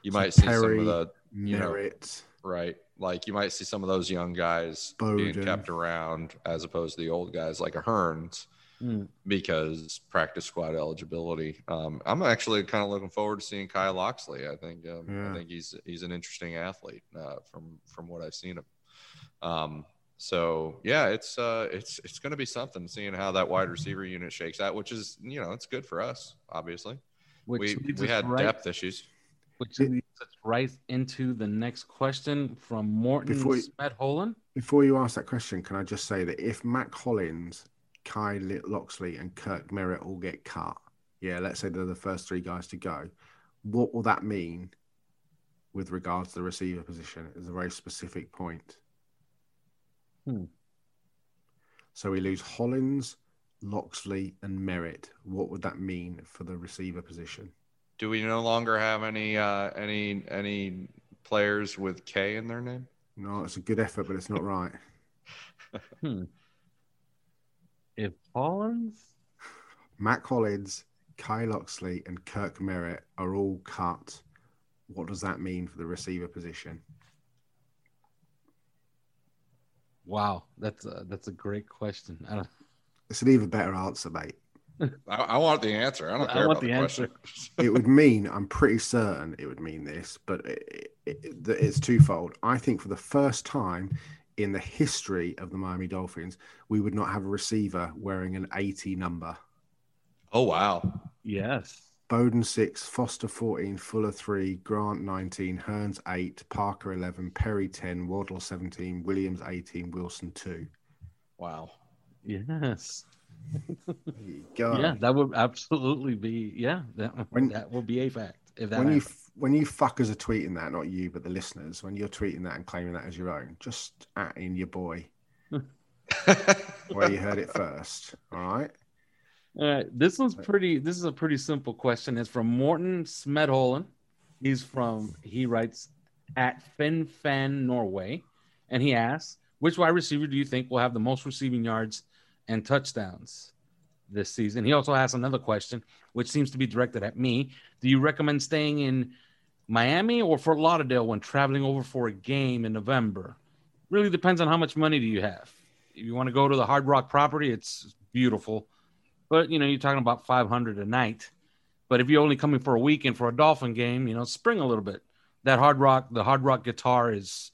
S4: you so might see some of the you
S3: Merritt.
S4: know right like you might see some of those young guys Bowden. being kept around as opposed to the old guys like a Hurns mm. because practice squad eligibility. Um, I'm actually kind of looking forward to seeing Kyle Locksley. I think um, yeah. I think he's he's an interesting athlete uh, from from what I've seen him. Um, so yeah, it's uh, it's it's going to be something seeing how that wide receiver unit shakes out, which is you know it's good for us obviously. Which we we had right, depth issues.
S1: Which leads us right into the next question from Morton
S3: Before you-. Before you ask that question, can I just say that if Mack Hollins, Kai Locksley, and Kirk Merritt all get cut, yeah, let's say they're the first three guys to go, what will that mean with regards to the receiver position? Is a very specific point.
S1: Hmm.
S3: So we lose Hollins, Locksley, and Merritt. What would that mean for the receiver position?
S4: Do we no longer have any uh, any any players with K in their name?
S3: No, it's a good effort, but it's not right.
S1: Hmm. If Hollins,
S3: Mack Hollins, Kyle Locksley, and Kirk Merritt are all cut. What does that mean for the receiver position?
S1: wow, that's a, that's a great question. I don't,
S3: It's an even better answer, mate.
S4: I, I want the answer. I don't
S1: I
S4: care
S1: want
S4: about
S1: the
S4: the, question.
S3: It would mean, I'm pretty certain it would mean this, but it, it, that it's twofold. I think for the first time in the history of the Miami Dolphins, we would not have a receiver wearing an 80 number.
S4: oh wow.
S1: yes.
S3: Bowden 6, Foster 14, Fuller 3, Grant 19, Hurns 8, Parker 11, Perry 10, Waddle 17, Williams 18, Wilson 2.
S4: Wow.
S1: Yes.
S3: There you go.
S1: Yeah, that would absolutely be. Yeah, that
S3: When-
S1: that will be a fact. If that
S3: when you
S1: happens.
S3: f- when you fuckers are tweeting that, not you, but the listeners, when you're tweeting that and claiming that as your own, just at in your boy where you heard it first. All right.
S1: All right, this one's pretty. This is a pretty simple question. It's from Morton Smedholen. He's from. He writes at FinFan Norway, and he asks, "Which wide receiver do you think will have the most receiving yards and touchdowns this season?" He also asks another question, which seems to be directed at me. Do you recommend staying in Miami or Fort Lauderdale when traveling over for a game in November? Really depends on how much money do you have. If you want to go to the Hard Rock property, it's beautiful but you know you're talking about 500 a night but if you're only coming for a weekend for a dolphin game you know spring a little bit that hard rock the hard rock guitar is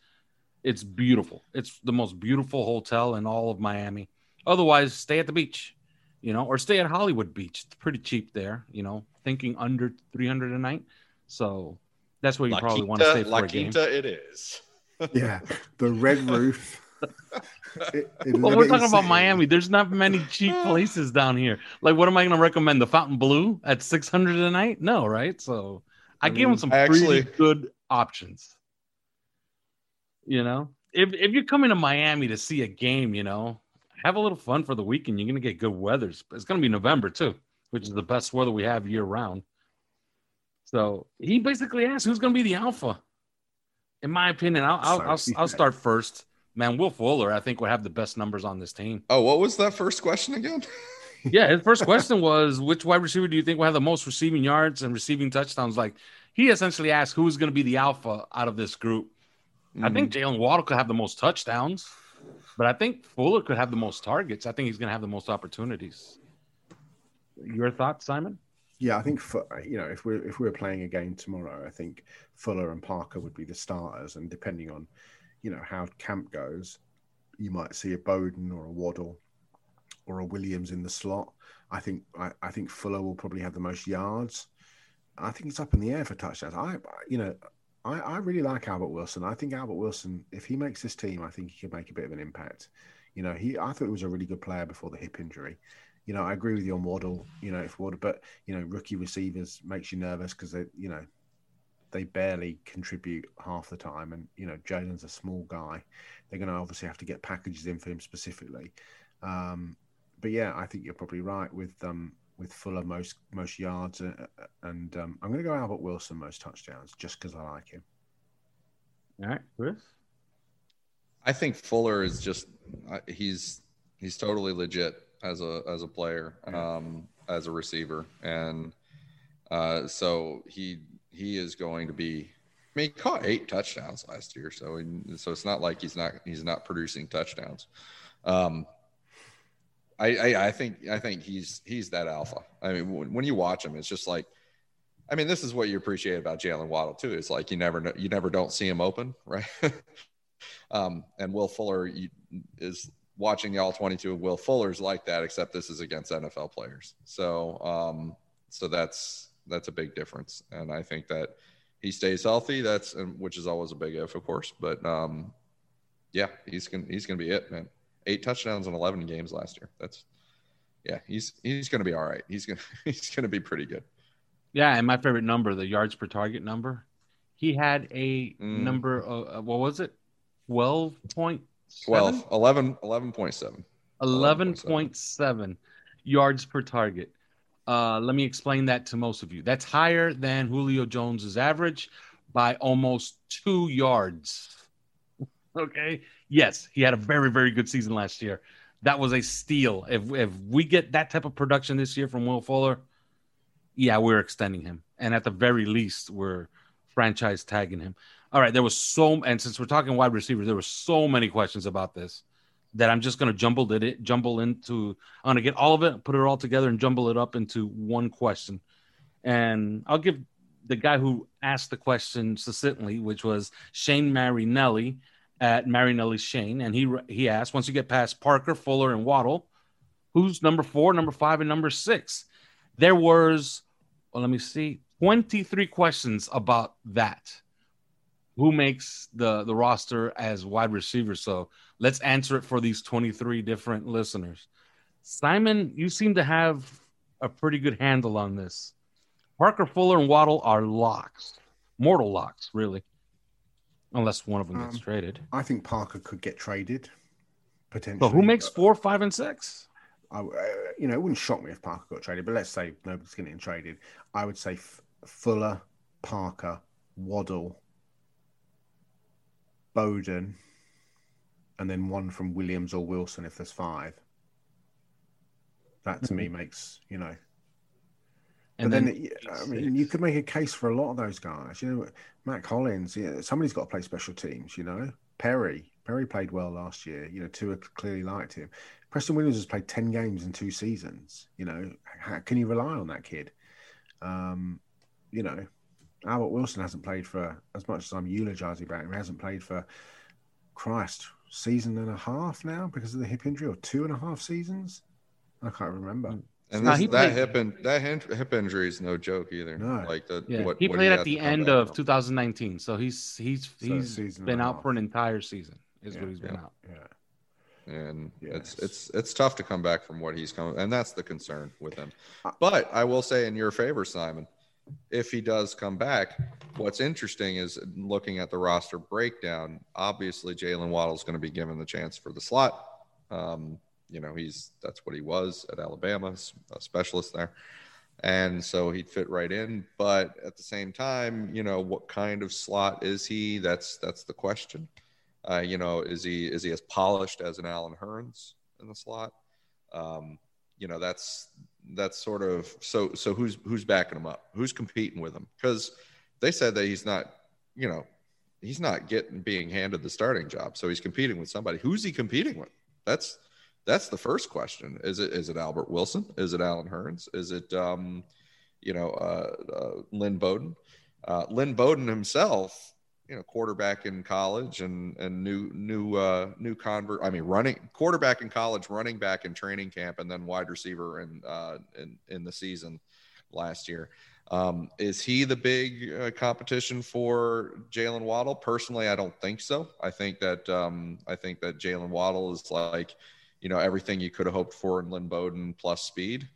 S1: it's beautiful it's the most beautiful hotel in all of miami otherwise stay at the beach you know or stay at hollywood beach it's pretty cheap there you know thinking under 300 a night so that's where you
S4: La
S1: probably
S4: Quinta,
S1: want to stay for
S4: La
S1: a game
S4: Quinta it is.
S3: Yeah. The red roof. It- in
S1: well, we're talking about Miami. There's not many cheap places down here. Like, what am I going to recommend? The Fontainebleau at 600 a night? No, right? So I,
S3: I
S1: give them
S3: mean,
S1: some
S4: I actually-
S1: pretty good options. You know, if if you're coming to Miami to see a game, you know, have a little fun for the weekend. You're going to get good weather. It's going to be November too, which is the best weather we have year round. So he basically asked, "Who's going to be the alpha?" In my opinion, I'll I'll, I'll, I'll start first. Man, Will Fuller, I think, would have the best numbers on this team.
S4: Oh, what was that first question again?
S1: Yeah, his first question was, "Which wide receiver do you think will have the most receiving yards and receiving touchdowns?" Like he essentially asked, "Who's going to be the alpha out of this group?" I think mm-hmm. Jaylen Waddle could have the most touchdowns, but I think Fuller could have the most targets. I think he's going to have the most opportunities. Your thoughts, Simon?
S3: Yeah, I think for, you know if we're if we were playing a game tomorrow, I think Fuller and Parker would be the starters, and depending on you know how camp goes, you might see a Bowden or a Waddle or a Williams in the slot. I think I, I think Fuller will probably have the most yards. I think it's up in the air for touchdowns. I you know I, I really like Albert Wilson. I think Albert Wilson, if he makes this team, I think he can make a bit of an impact. You know, he I thought he was a really good player before the hip injury. You know, I agree with you on Waddle. You know, if Waddle, but you know, rookie receivers makes you nervous because they, you know, they barely contribute half the time, and you know, Jaylen's a small guy. They're going to obviously have to get packages in for him specifically. Um, but yeah, I think you're probably right with um, with Fuller most most yards, uh, and um, I'm going to go Albert Wilson most touchdowns just because I like him.
S1: All right, Chris.
S4: I think Fuller is just uh, he's he's totally legit as a as a player, um, as a receiver, and uh, so he he is going to be. I mean, he caught eight touchdowns last year, so he- so it's not like he's not he's not producing touchdowns. Um, I, I I think I think he's he's that alpha. I mean, when, when you watch him, it's just like. I mean, this is what you appreciate about Jaylen Waddle too. It's like you never know, you never don't see him open, right? Um, and Will Fuller you, is watching the all 22 of Will Fuller's like that, except this is against NFL players. So, um, so that's, that's a big difference. And I think that he stays healthy, that's which is always a big if, of course. But um, yeah, he's gonna he's gonna be it, man. Eight touchdowns in eleven games last year. That's yeah, he's he's gonna be all right. He's gonna he's gonna be pretty good.
S1: Yeah, and my favorite number, the yards per target number, he had a
S4: Mm.
S1: number of what was it? 12.7?
S4: 12, 11, 11.7.
S1: 11.7 yards per target. Uh, let me explain that to most of you. That's higher than Julio Jones's average by almost two yards. Okay. Yes, he had a very, very good season last year. That was a steal. If if we get that type of production this year from Will Fuller, yeah, we're extending him, and at the very least, we're franchise tagging him. All right, there was so, and since we're talking wide receivers, there were so many questions about this that I'm just gonna jumble it, jumble into. I'm gonna get all of it, put it all together, and jumble it up into one question. And I'll give the guy who asked the question succinctly, which was Shane Marinelli at Marinelli Shane, and he he asked, once you get past Parker, Fuller, and Waddle, who's number four, number five, and number six? There was, well, let me see, 23 questions about that. Who makes the the roster as wide receiver? So let's answer it for these 23 different listeners. Simon, you seem to have a pretty good handle on this. Parker, Fuller, and Waddle are locks, mortal locks, really, unless one of them gets
S3: Um,
S1: traded.
S3: I think Parker could get traded potentially.
S1: But who makes four, five, and six?
S3: I, uh, you know, it wouldn't shock me if Parker got traded, but let's say nobody's getting traded. I would say F- Fuller, Parker, Waddle, Bowden, and then one from Williams or Wilson if there's five. That to me makes you know.
S1: And
S3: but then,
S1: then,
S3: I mean, you could make a case for a lot of those guys. You know, Mack Hollins. Yeah, somebody's got to play special teams. You know, Perry. Perry played well last year. You know, Tua clearly liked him. Preston Williams has played ten games in two seasons. You know, how, can you rely on that kid? Um, you know, Albert Wilson hasn't played for as much as I'm eulogizing about him. He hasn't played for Christ season and a half now because of the hip injury, or two and a half seasons. I can't remember.
S4: And
S1: No,
S4: this,
S1: he
S4: that
S1: played-
S4: hip and that hin- hip injury is no joke either.
S3: No.
S4: Like the
S1: yeah,
S4: what,
S1: he
S4: what
S1: played at the end of 2019, so he's he's
S3: So a
S1: he's
S3: season
S1: been out
S3: half.
S1: for an entire season. Is
S3: Yeah,
S1: what he's been out.
S3: Yeah.
S4: and it's
S3: Yes.
S4: it's it's tough to come back from what he's coming, and that's the concern with him.
S3: Uh,
S4: But I will say in your favor, Simon, if he does come back, what's interesting is looking at the roster breakdown. Obviously, Jaylen Waddle is going to be given the chance for the slot. Um, you know, he's that's what he was at Alabama, a specialist there. And so he'd fit right in, but at the same time, you know, what kind of slot is he? That's that's the question. Uh, you know, is he is he as polished as an Allen Hurns in the slot? Um, you know, that's that's sort of so so who's who's backing him up? Who's competing with him? Because they said that he's not, you know, he's not getting being handed the starting job, so he's competing with somebody. Who's he competing with? That's that's the first question. Is it is it Albert Wilson? Is it Allen Hurns? Is it um, you know, uh, uh, Lynn Bowden? Uh, Lynn Bowden himself, you know, quarterback in college and and new new uh, new convert. I mean, running quarterback in college, running back in training camp, and then wide receiver in uh, in in the season last year. Um, is he the big uh, competition for Jaylen Waddle? Personally, I don't think so. I think that um, I think that Jaylen Waddle is like, you know, everything you could have hoped for in Lynn Bowden plus speed.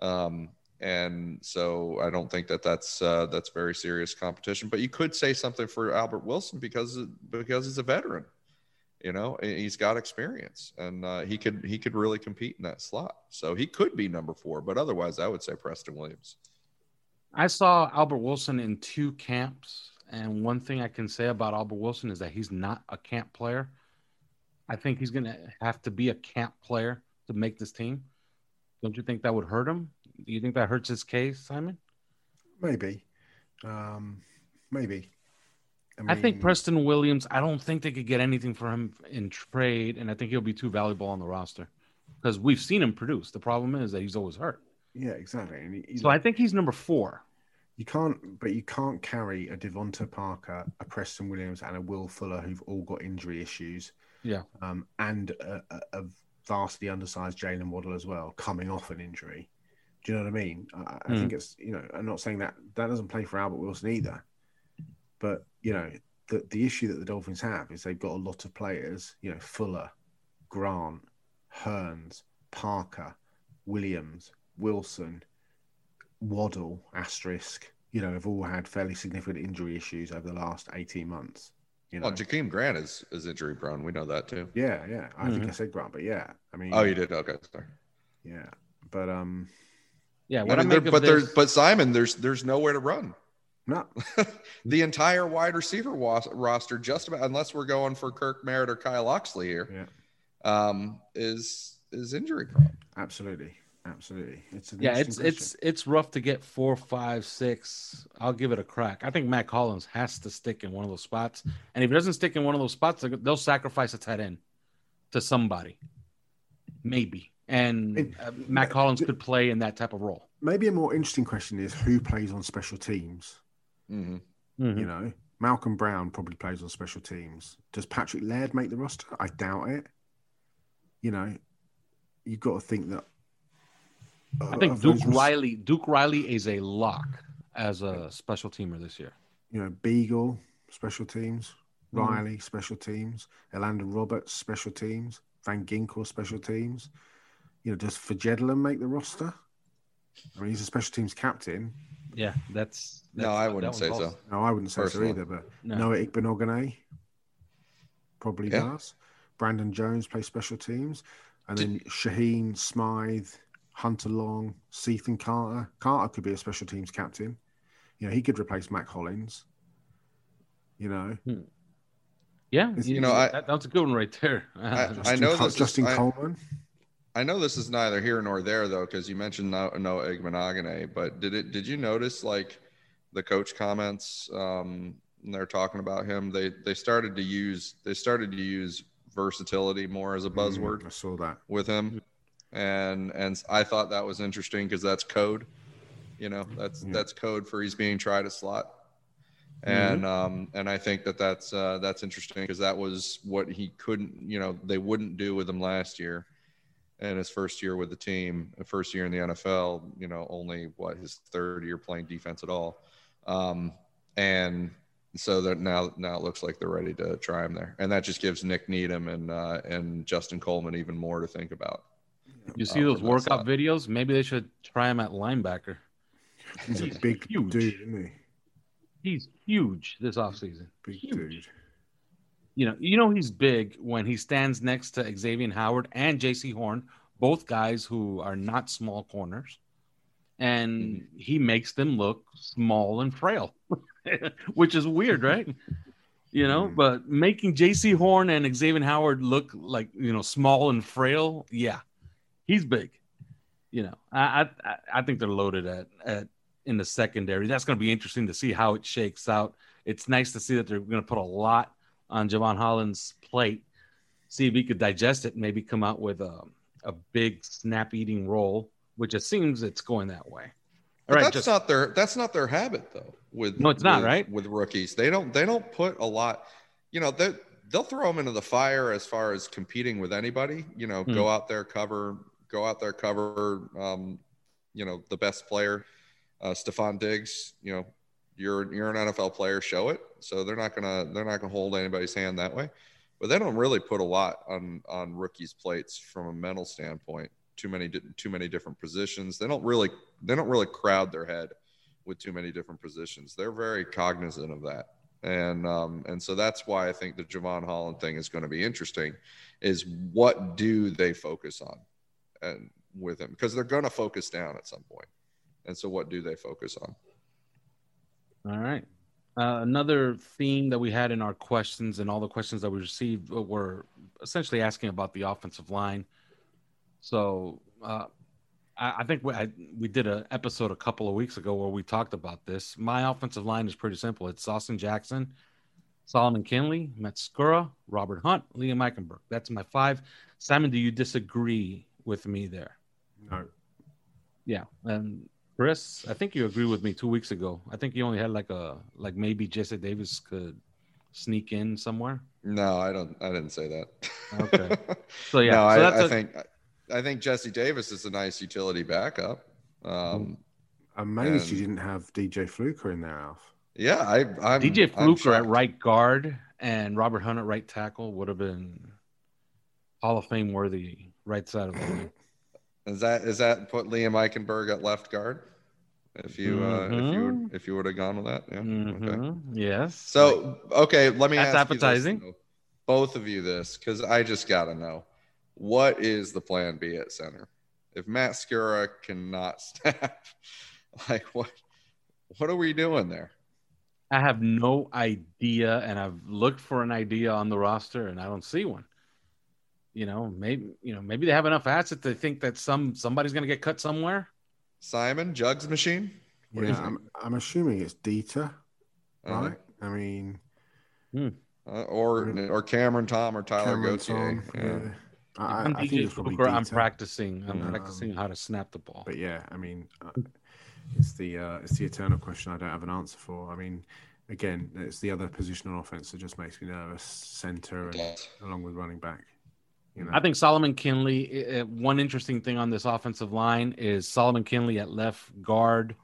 S4: Um, and so I don't think that that's uh, that's very serious competition. But you could say something for Albert Wilson because because he's a veteran. You know, he's got experience, and uh, he could he could really compete in that slot. So he could be number four. But otherwise, I would say Preston Williams.
S1: I saw Albert Wilson in two camps, and one thing I can say about Albert Wilson is that he's not a camp player. I think he's going to have to be a camp player to make this team. Don't you think that would hurt him? Do you think that hurts his case, Simon?
S3: Maybe. Um, maybe.
S1: I think Preston Williams. I don't think they could get anything for him in trade, and I think he'll be too valuable on the roster because we've seen him produce. The problem is that he's always hurt.
S3: Yeah, exactly.
S1: So I think he's number four.
S3: you can't, but you can't carry a DeVante Parker, a Preston Williams, and a Will Fuller who've all got injury issues.
S1: Yeah.
S3: Um, and a, a, vastly undersized Jaylen Waddle as well, coming off an injury. Do you know what I mean? I, I
S1: Hmm.
S3: think it's you know. I'm not saying that that doesn't play for Albert Wilson either. But you know, the the issue that the Dolphins have is they've got a lot of players. You know, Fuller, Grant, Hurns, Parker, Williams, Wilson, Waddle, asterisk. You know, have all had fairly significant injury issues over the last eighteen months. You know,
S4: Well, Jakeem Grant is is injury prone. We know that too.
S3: yeah, yeah. I think I
S1: Mhm.
S3: said Grant, but yeah, I mean,
S4: Oh, you did. Okay, sorry.
S3: yeah, but um,
S1: Yeah, what I,
S4: mean, there-
S1: make of
S4: but
S1: this,
S4: there's but Simon, there's there's nowhere to run.
S3: no,
S4: the entire wide receiver was, roster, just about unless we're going for Kirk Merritt or Kyle Oxley here,
S3: yeah,
S4: um, is is injury prone.
S3: absolutely, absolutely. It's an
S1: yeah, it's
S3: interesting
S1: it's it's rough to get four, five, six. I'll give it a crack. I think Mack Hollins has to stick in one of those spots, and if he doesn't stick in one of those spots, they'll- they'll sacrifice a tight end to somebody, maybe. And
S3: It-
S1: uh, Mack Hollins could play in that type of role.
S3: Maybe a more interesting question is who plays on special teams.
S4: hmm
S1: Mhm.
S3: You know, Malcolm Brown probably plays on special teams. Does Patrick Laird make the roster? I doubt it. You know, you've got to think that.
S1: I think Duke Riley. Duke Riley is a lock as a special teamer this year.
S3: You know, Biegel special teams,
S1: Mhm.
S3: Riley special teams, Elandon Roberts special teams, Van Ginkel special teams. You know, does Fejedelem make the roster? I mean, he's a special teams captain.
S1: Yeah, that's,
S4: No, I wouldn't say
S1: false.
S4: so.
S3: No, I wouldn't say
S4: Personally.
S3: so either, but
S1: No.
S3: Noah Igbinoghene probably
S4: Yeah.
S3: does. Brandon Jones plays special teams. And
S4: Did-
S3: then Shaheen, Smythe, Hunter Long, Cethan Carter. Carter could be a special teams captain. You know, he could replace Mack Hollins. You know,
S1: Yeah, you
S4: You
S1: know
S4: know, I-
S1: that, that's a good one right there.
S4: I-
S3: Justin,
S4: know
S3: Col-
S4: this is-
S3: Justin
S4: I-
S3: Coleman.
S4: I know this is neither here nor there though, because you mentioned no, no Igbinoghene, but did it? Did you notice like the coach comments? Um, when they're talking about him. They they started to use they started to use versatility more as a buzzword.
S3: Mm, I saw that.
S4: with him and and i thought that was interesting because that's code you know that's
S3: Yeah.
S4: that's code for he's being tried a slot and um and i think that that's uh that's interesting because that was what he couldn't you know they wouldn't do with him last year and his first year with the team first year in the nfl you know only what his third year playing defense at all um and so that now now it looks like they're ready to try him there, and that just gives Nik Needham and uh, and Justin Coleman even more to think about.
S1: You see
S4: Uh,
S1: those workout
S4: slot.
S1: videos? Maybe they should try him at linebacker.
S3: He's a big
S1: huge.
S3: dude, isn't he?
S1: He's huge this offseason.
S3: Big
S1: Huge.
S3: dude.
S1: You know, you know he's big when he stands next to Xavien Howard and J.C. Horn, both guys who are not small corners, and he makes them look small and frail, which is weird, right? You know,
S3: Mhm.
S1: but making J.C. Horn and Xavien Howard look like you know small and frail, yeah, he's big. You know, I I, I think they're loaded at at in the secondary. That's going to be interesting to see how it shakes out. It's nice to see that they're going to put a lot on Jevon Holland's plate. See if he could digest it and maybe come out with a, a big snap eating role, which it seems it's going that way. All right,
S4: that's
S1: just
S4: not their that's not their habit though. With
S1: No, it's not,
S4: with-
S1: right?
S4: With rookies, they don't they don't put a lot. You know, they they'll throw them into the fire as far as competing with anybody. You know,
S1: Hmm.
S4: go out there cover, go out there cover. Um, you know, the best player, uh, Stefon Diggs. You know, you're you're an NFL player, show it. So they're not gonna they're not gonna hold anybody's hand that way. But they don't really put a lot on on rookies' plates from a mental standpoint. Too many too many different positions. They don't really they don't really crowd their head with too many different positions. They're very cognizant of that. And um, and so that's why I think the Jevon Holland thing is going to be interesting. Is what do they focus on, with them because they're going to focus down at some point. And so what do they focus on?
S1: All right. Uh, another theme that we had in our questions and all the questions that we received were essentially asking about the offensive line. So uh, I, I think we, I, we did an episode a couple of weeks ago where we talked about this. My offensive line is pretty simple. It's Austin Jackson, Solomon Kindley, Matt Skura, Robert Hunt, Liam Eichenberg. That's my five. Simon, do you disagree with me there?
S3: No.
S1: Yeah, and Chris, I think you agreed with me two weeks ago. I think you only had like a like maybe Jesse Davis could sneak in somewhere.
S4: No, I don't. I didn't say that.
S1: Okay. So yeah,
S4: no,
S1: so that's
S4: I, I
S1: a-
S4: think I think Jesse Davis is a nice utility backup. Um,
S3: Amazed you didn't have DJ Fluker in there, Alf.
S4: Yeah, I, I'm
S1: DJ
S4: I'm
S1: Fluker at right guard and Robert Hunt at right tackle would have been Hall of Fame worthy right side of the line.
S4: Is that is that put Liam Eichenberg at left guard? If you uh, if you
S1: Mhm.
S4: would, if you would have gone with that, yeah. Okay.
S1: Mhm, Yes.
S4: So okay, let me
S1: That's
S4: ask you this,
S1: appetizing.
S4: both of you this because I just gotta know what is the plan B at center if Matt Skura cannot snap, like what what are we doing there?
S1: I have no idea, and I've looked for an idea on the roster, and I don't see one. You know, maybe you know, maybe they have enough assets to think that some somebody's going to get cut somewhere.
S4: Simon Jugs machine. What
S3: Yeah. I'm, I'm assuming it's Deiter,
S4: Uh,
S3: right? I mean,
S4: uh, or or Cameron Tom or Tyler
S3: Cameron
S4: Gauthier.
S3: Tom,
S4: Yeah.
S3: yeah. I, I,
S1: I'm
S3: I think
S1: DJ
S3: it's probably
S1: I'm practicing. I'm
S4: Um,
S1: practicing how to snap the ball.
S3: But yeah, I mean, uh, it's the uh, it's the eternal question I don't have an answer for. I mean, again, it's the other position on offense that just makes me nervous. Center and along with running back. You know,
S1: I think Solomon Kindley. uh, One interesting thing on this offensive line is Solomon Kindley at left guard.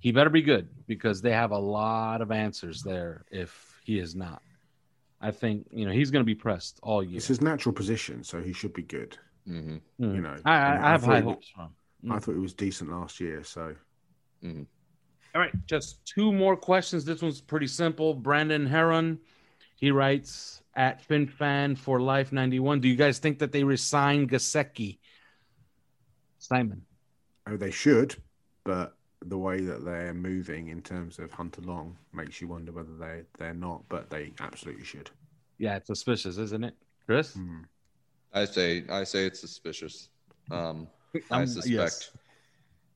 S1: He better be good because they have a lot of answers there. If he is not, I think you know he's going to be pressed all year.
S3: it's his natural position, so he should be good.
S4: Mhm.
S1: Mhm.
S3: You know,
S1: I,
S3: I
S1: I,
S3: mean,
S1: I have
S3: thought
S1: high hopes for him.
S3: I thought he was decent last year, so
S1: All right, just two more questions. This one's pretty simple. Brandon Heron, he writes at FinFan for Life 91. Do you guys think that they resign Gesicki? Simon.
S3: oh, they should, but the way that they're moving in terms of Hunter Long makes you wonder whether they they're not, but they absolutely should.
S1: Yeah, it's suspicious, isn't it? Chris?
S3: Hmm.
S4: I say I say it's suspicious. Um, I
S1: Um,
S4: suspect.
S1: yes.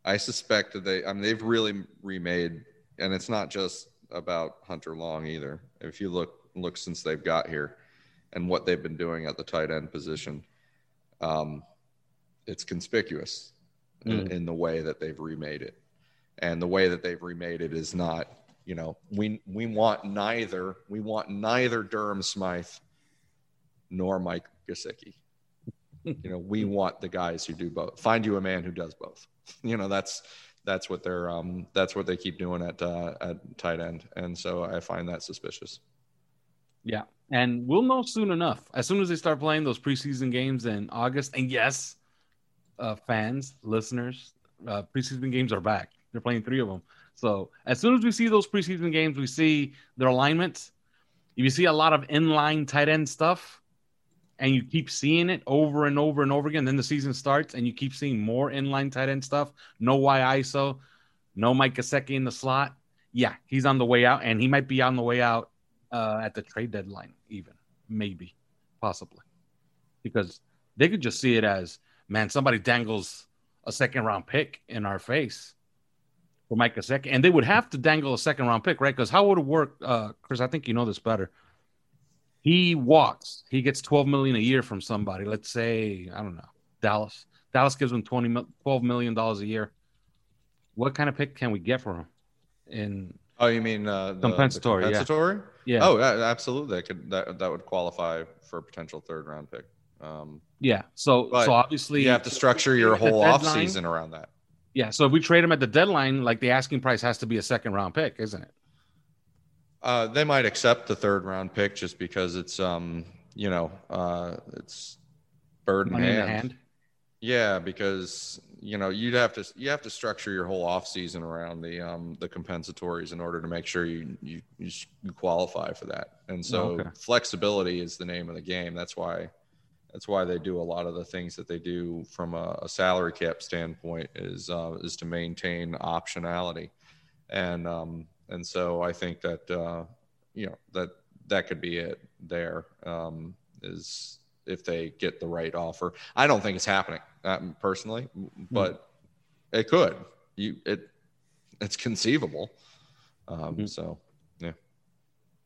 S4: I suspect that they. I mean, they've really remade, and it's not just about Hunter Long either. If you look look since they've got here, and what they've been doing at the tight end position, um, it's conspicuous in,
S1: Mm.
S4: in the way that they've remade it, and the way that they've remade it is not. You know, we we want neither. We want neither Durham Smythe nor Mike Gesicki. you know, we want the guys who do both. Find you a man who does both. You know, that's that's what they're um that's what they keep doing at uh, at tight end, and so I find that suspicious.
S1: Yeah. And we'll know soon enough. As soon as they start playing those preseason games in August, and yes, uh, fans, listeners, uh, preseason games are back. They're playing three of them. So as soon as we see those preseason games, we see their alignments. If you see a lot of inline tight end stuff, and you keep seeing it over and over and over again, then the season starts, and you keep seeing more inline tight end stuff. No Y ISO, no Mike Gesicki in the slot. Yeah, he's on the way out, and he might be on the way out uh, at the trade deadline, even maybe, possibly, because they could just see it as, man, somebody dangles a second round pick in our face for Mike Gesicki, and they would have to dangle a second round pick, right? Because how would it work, uh, Chris? I think you know this better. He walks, he gets twelve million a year from somebody. Let's say I don't know Dallas. Dallas gives him 20, 12 million dollars a year. What kind of pick can we get for him? In
S4: Oh, you mean uh, the,
S1: Compensatory.
S4: The compensatory?
S1: yeah,
S4: Oh, yeah, absolutely. That could that that would qualify for a potential third round pick. Um,
S1: yeah. So so obviously
S4: you have to structure your whole off
S1: deadline-
S4: season around that.
S1: Yeah, so if we trade him at the deadline, like the asking price has to be a second round pick, isn't it?
S4: Uh, they might accept the third round pick just because it's um you know uh it's bird in
S1: Money in
S4: hand. Yeah, because you know you'd have to you have to structure your whole off season around the um the compensatories in order to make sure you you you, you qualify for that. And so
S1: Okay.
S4: flexibility is the name of the game. That's why that's why they do a lot of the things that they do from a, a salary cap standpoint is uh, is to maintain optionality, and um and so I think that uh, you know that that could be it. There um, is if they get the right offer. I don't think it's happening um, personally, but it could. You it it's conceivable. Um,
S1: Mhm.
S4: So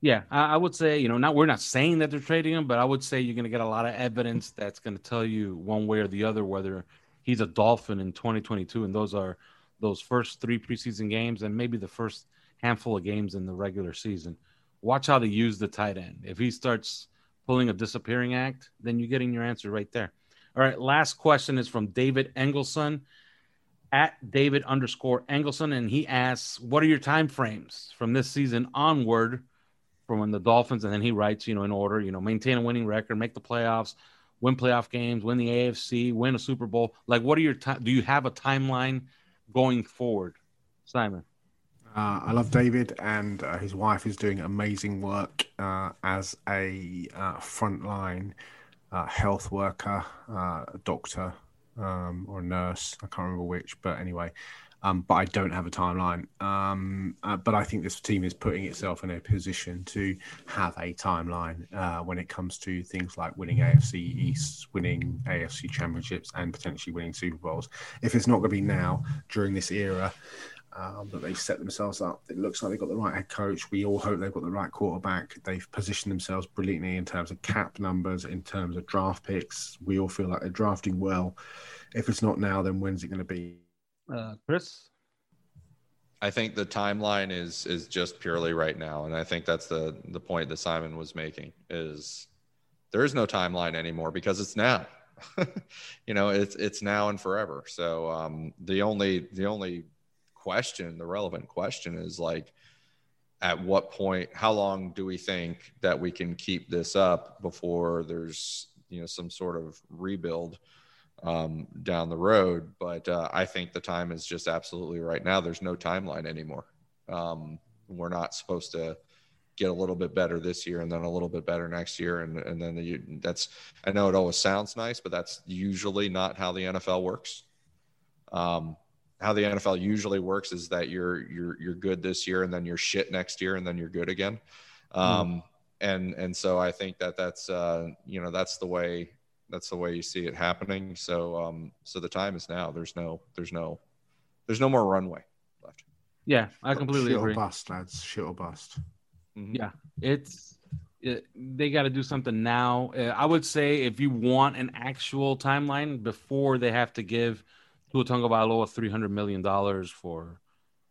S1: Yeah, I, I would say, you know, not we're not saying that they're trading him, but I would say you're going to get a lot of evidence that's going to tell you one way or the other whether he's a Dolphin in 2022, and those are those first three preseason games and maybe the first handful of games in the regular season. Watch how they use the tight end. If he starts pulling a disappearing act, then you're getting your answer right there. All right, last question is from David Engelson. at David underscore Engelson, and he asks, "What are your time frames from this season onward, from when the Dolphins?" And then he writes, you know, in order, you know, maintain a winning record, make the playoffs, win playoff games, win the AFC, win a Super Bowl. Like, what are your time? Do you have a timeline going forward, Simon?
S3: Uh, I love David, and uh, his wife is doing amazing work uh, as a uh, frontline uh, health worker, uh, doctor, um, or nurse. I can't remember which, but anyway. Um, but I don't have a timeline. Um, but I think this team is putting itself in a position to have a timeline when it comes to things like winning AFC East, winning AFC championships, and potentially winning Super Bowls. If it's not going to be now during this era, um, that they've set themselves up. It looks like they've got the right head coach. We all hope they've got the right quarterback. They've positioned themselves brilliantly in terms of cap numbers, in terms of draft picks. We all feel like they're drafting well. If it's not now, then when's it going to be?
S1: Uh, Chris,
S4: I think the timeline is is just purely right now, and I think that's the the point that Simon was making is there is no timeline anymore because it's now. you know, it's it's now and forever. So um, the only the only question, the relevant question is like, at what point, how long do we think that we can keep this up before there's, you know, some sort of rebuild um, down the road? But uh, I think the time is just absolutely right now. There's no timeline anymore. Um, we're not supposed to get a little bit better this year and then a little bit better next year and and then the, that's I know it always sounds nice but that's usually not how the NFL works um, how the NFL usually works is that you're you're you're good this year and then you're shit next year and then you're good again. Hmm. Um, mm. And and so I think that that's uh, you know that's the way that's the way you see it happening. So um, so the time is now. There's no there's no there's no more runway left.
S1: Yeah, I completely
S3: Shit
S1: agree.
S3: Or bust, lads. Shit or bust.
S1: Mm-hmm. Yeah, it's it, they got to do something now. Uh, I would say if you want an actual timeline before they have to give Tua Tagovailoa three hundred million dollars for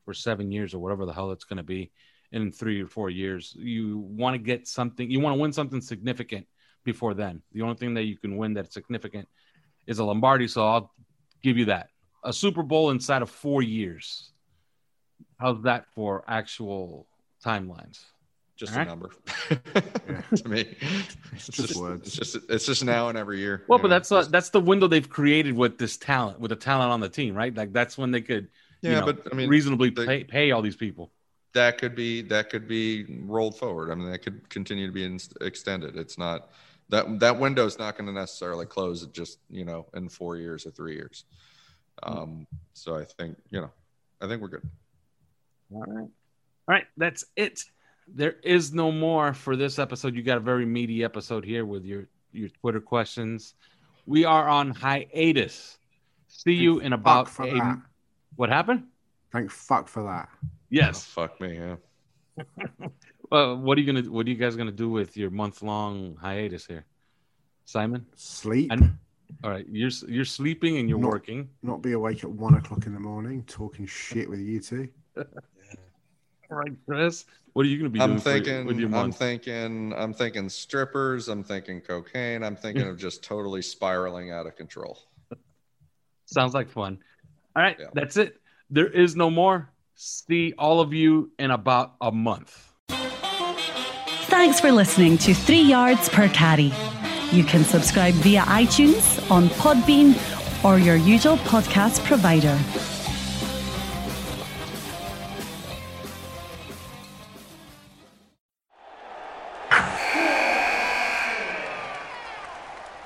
S1: for seven years or whatever the hell it's going to be in three or four years. You want to get something. You want to win something significant before then. The only thing that you can win that's significant is a Lombardi. So I'll give you that. A Super Bowl inside of four years. How's that for actual timelines?
S4: Just All a right. number to me. It's just, words. It's just it's just now and every year.
S1: Well, but know? that's uh, that's the window they've created with this talent, with the talent on the team, right? Like that's when they could, yeah, you know, but I mean, reasonably they, pay, pay all these people.
S4: That could be that could be rolled forward. I mean, that could continue to be in, extended. It's not that that window is not going to necessarily close just you know in four years or three years. Hmm. Um, so I think you know, I think we're good.
S1: All right, all right, that's it there is no more for this episode. You got a very meaty episode here with your your Twitter questions. We are on hiatus. See Thank you in about a. That. What happened?
S3: Thank fuck for that.
S1: Yes.
S4: Oh, fuck me. Yeah.
S1: well, what are you gonna? What are you guys gonna do with your month long hiatus here, Simon?
S3: Sleep.
S1: And, all right, you're you're sleeping and you're
S3: not,
S1: working.
S3: Not be awake at one o'clock in the morning talking shit with you two.
S1: All right, Chris. What are you going to be
S4: I'm
S1: doing
S4: thinking,
S1: with your month?
S4: I'm thinking, I'm thinking strippers. I'm thinking cocaine. I'm thinking of just totally spiraling out of control.
S1: Sounds like fun. All right, yeah. that's it. There is no more. See all of you in about a month.
S2: Thanks for listening to Three Yards Per Carry. You can subscribe via iTunes, on Podbean, or your usual podcast provider.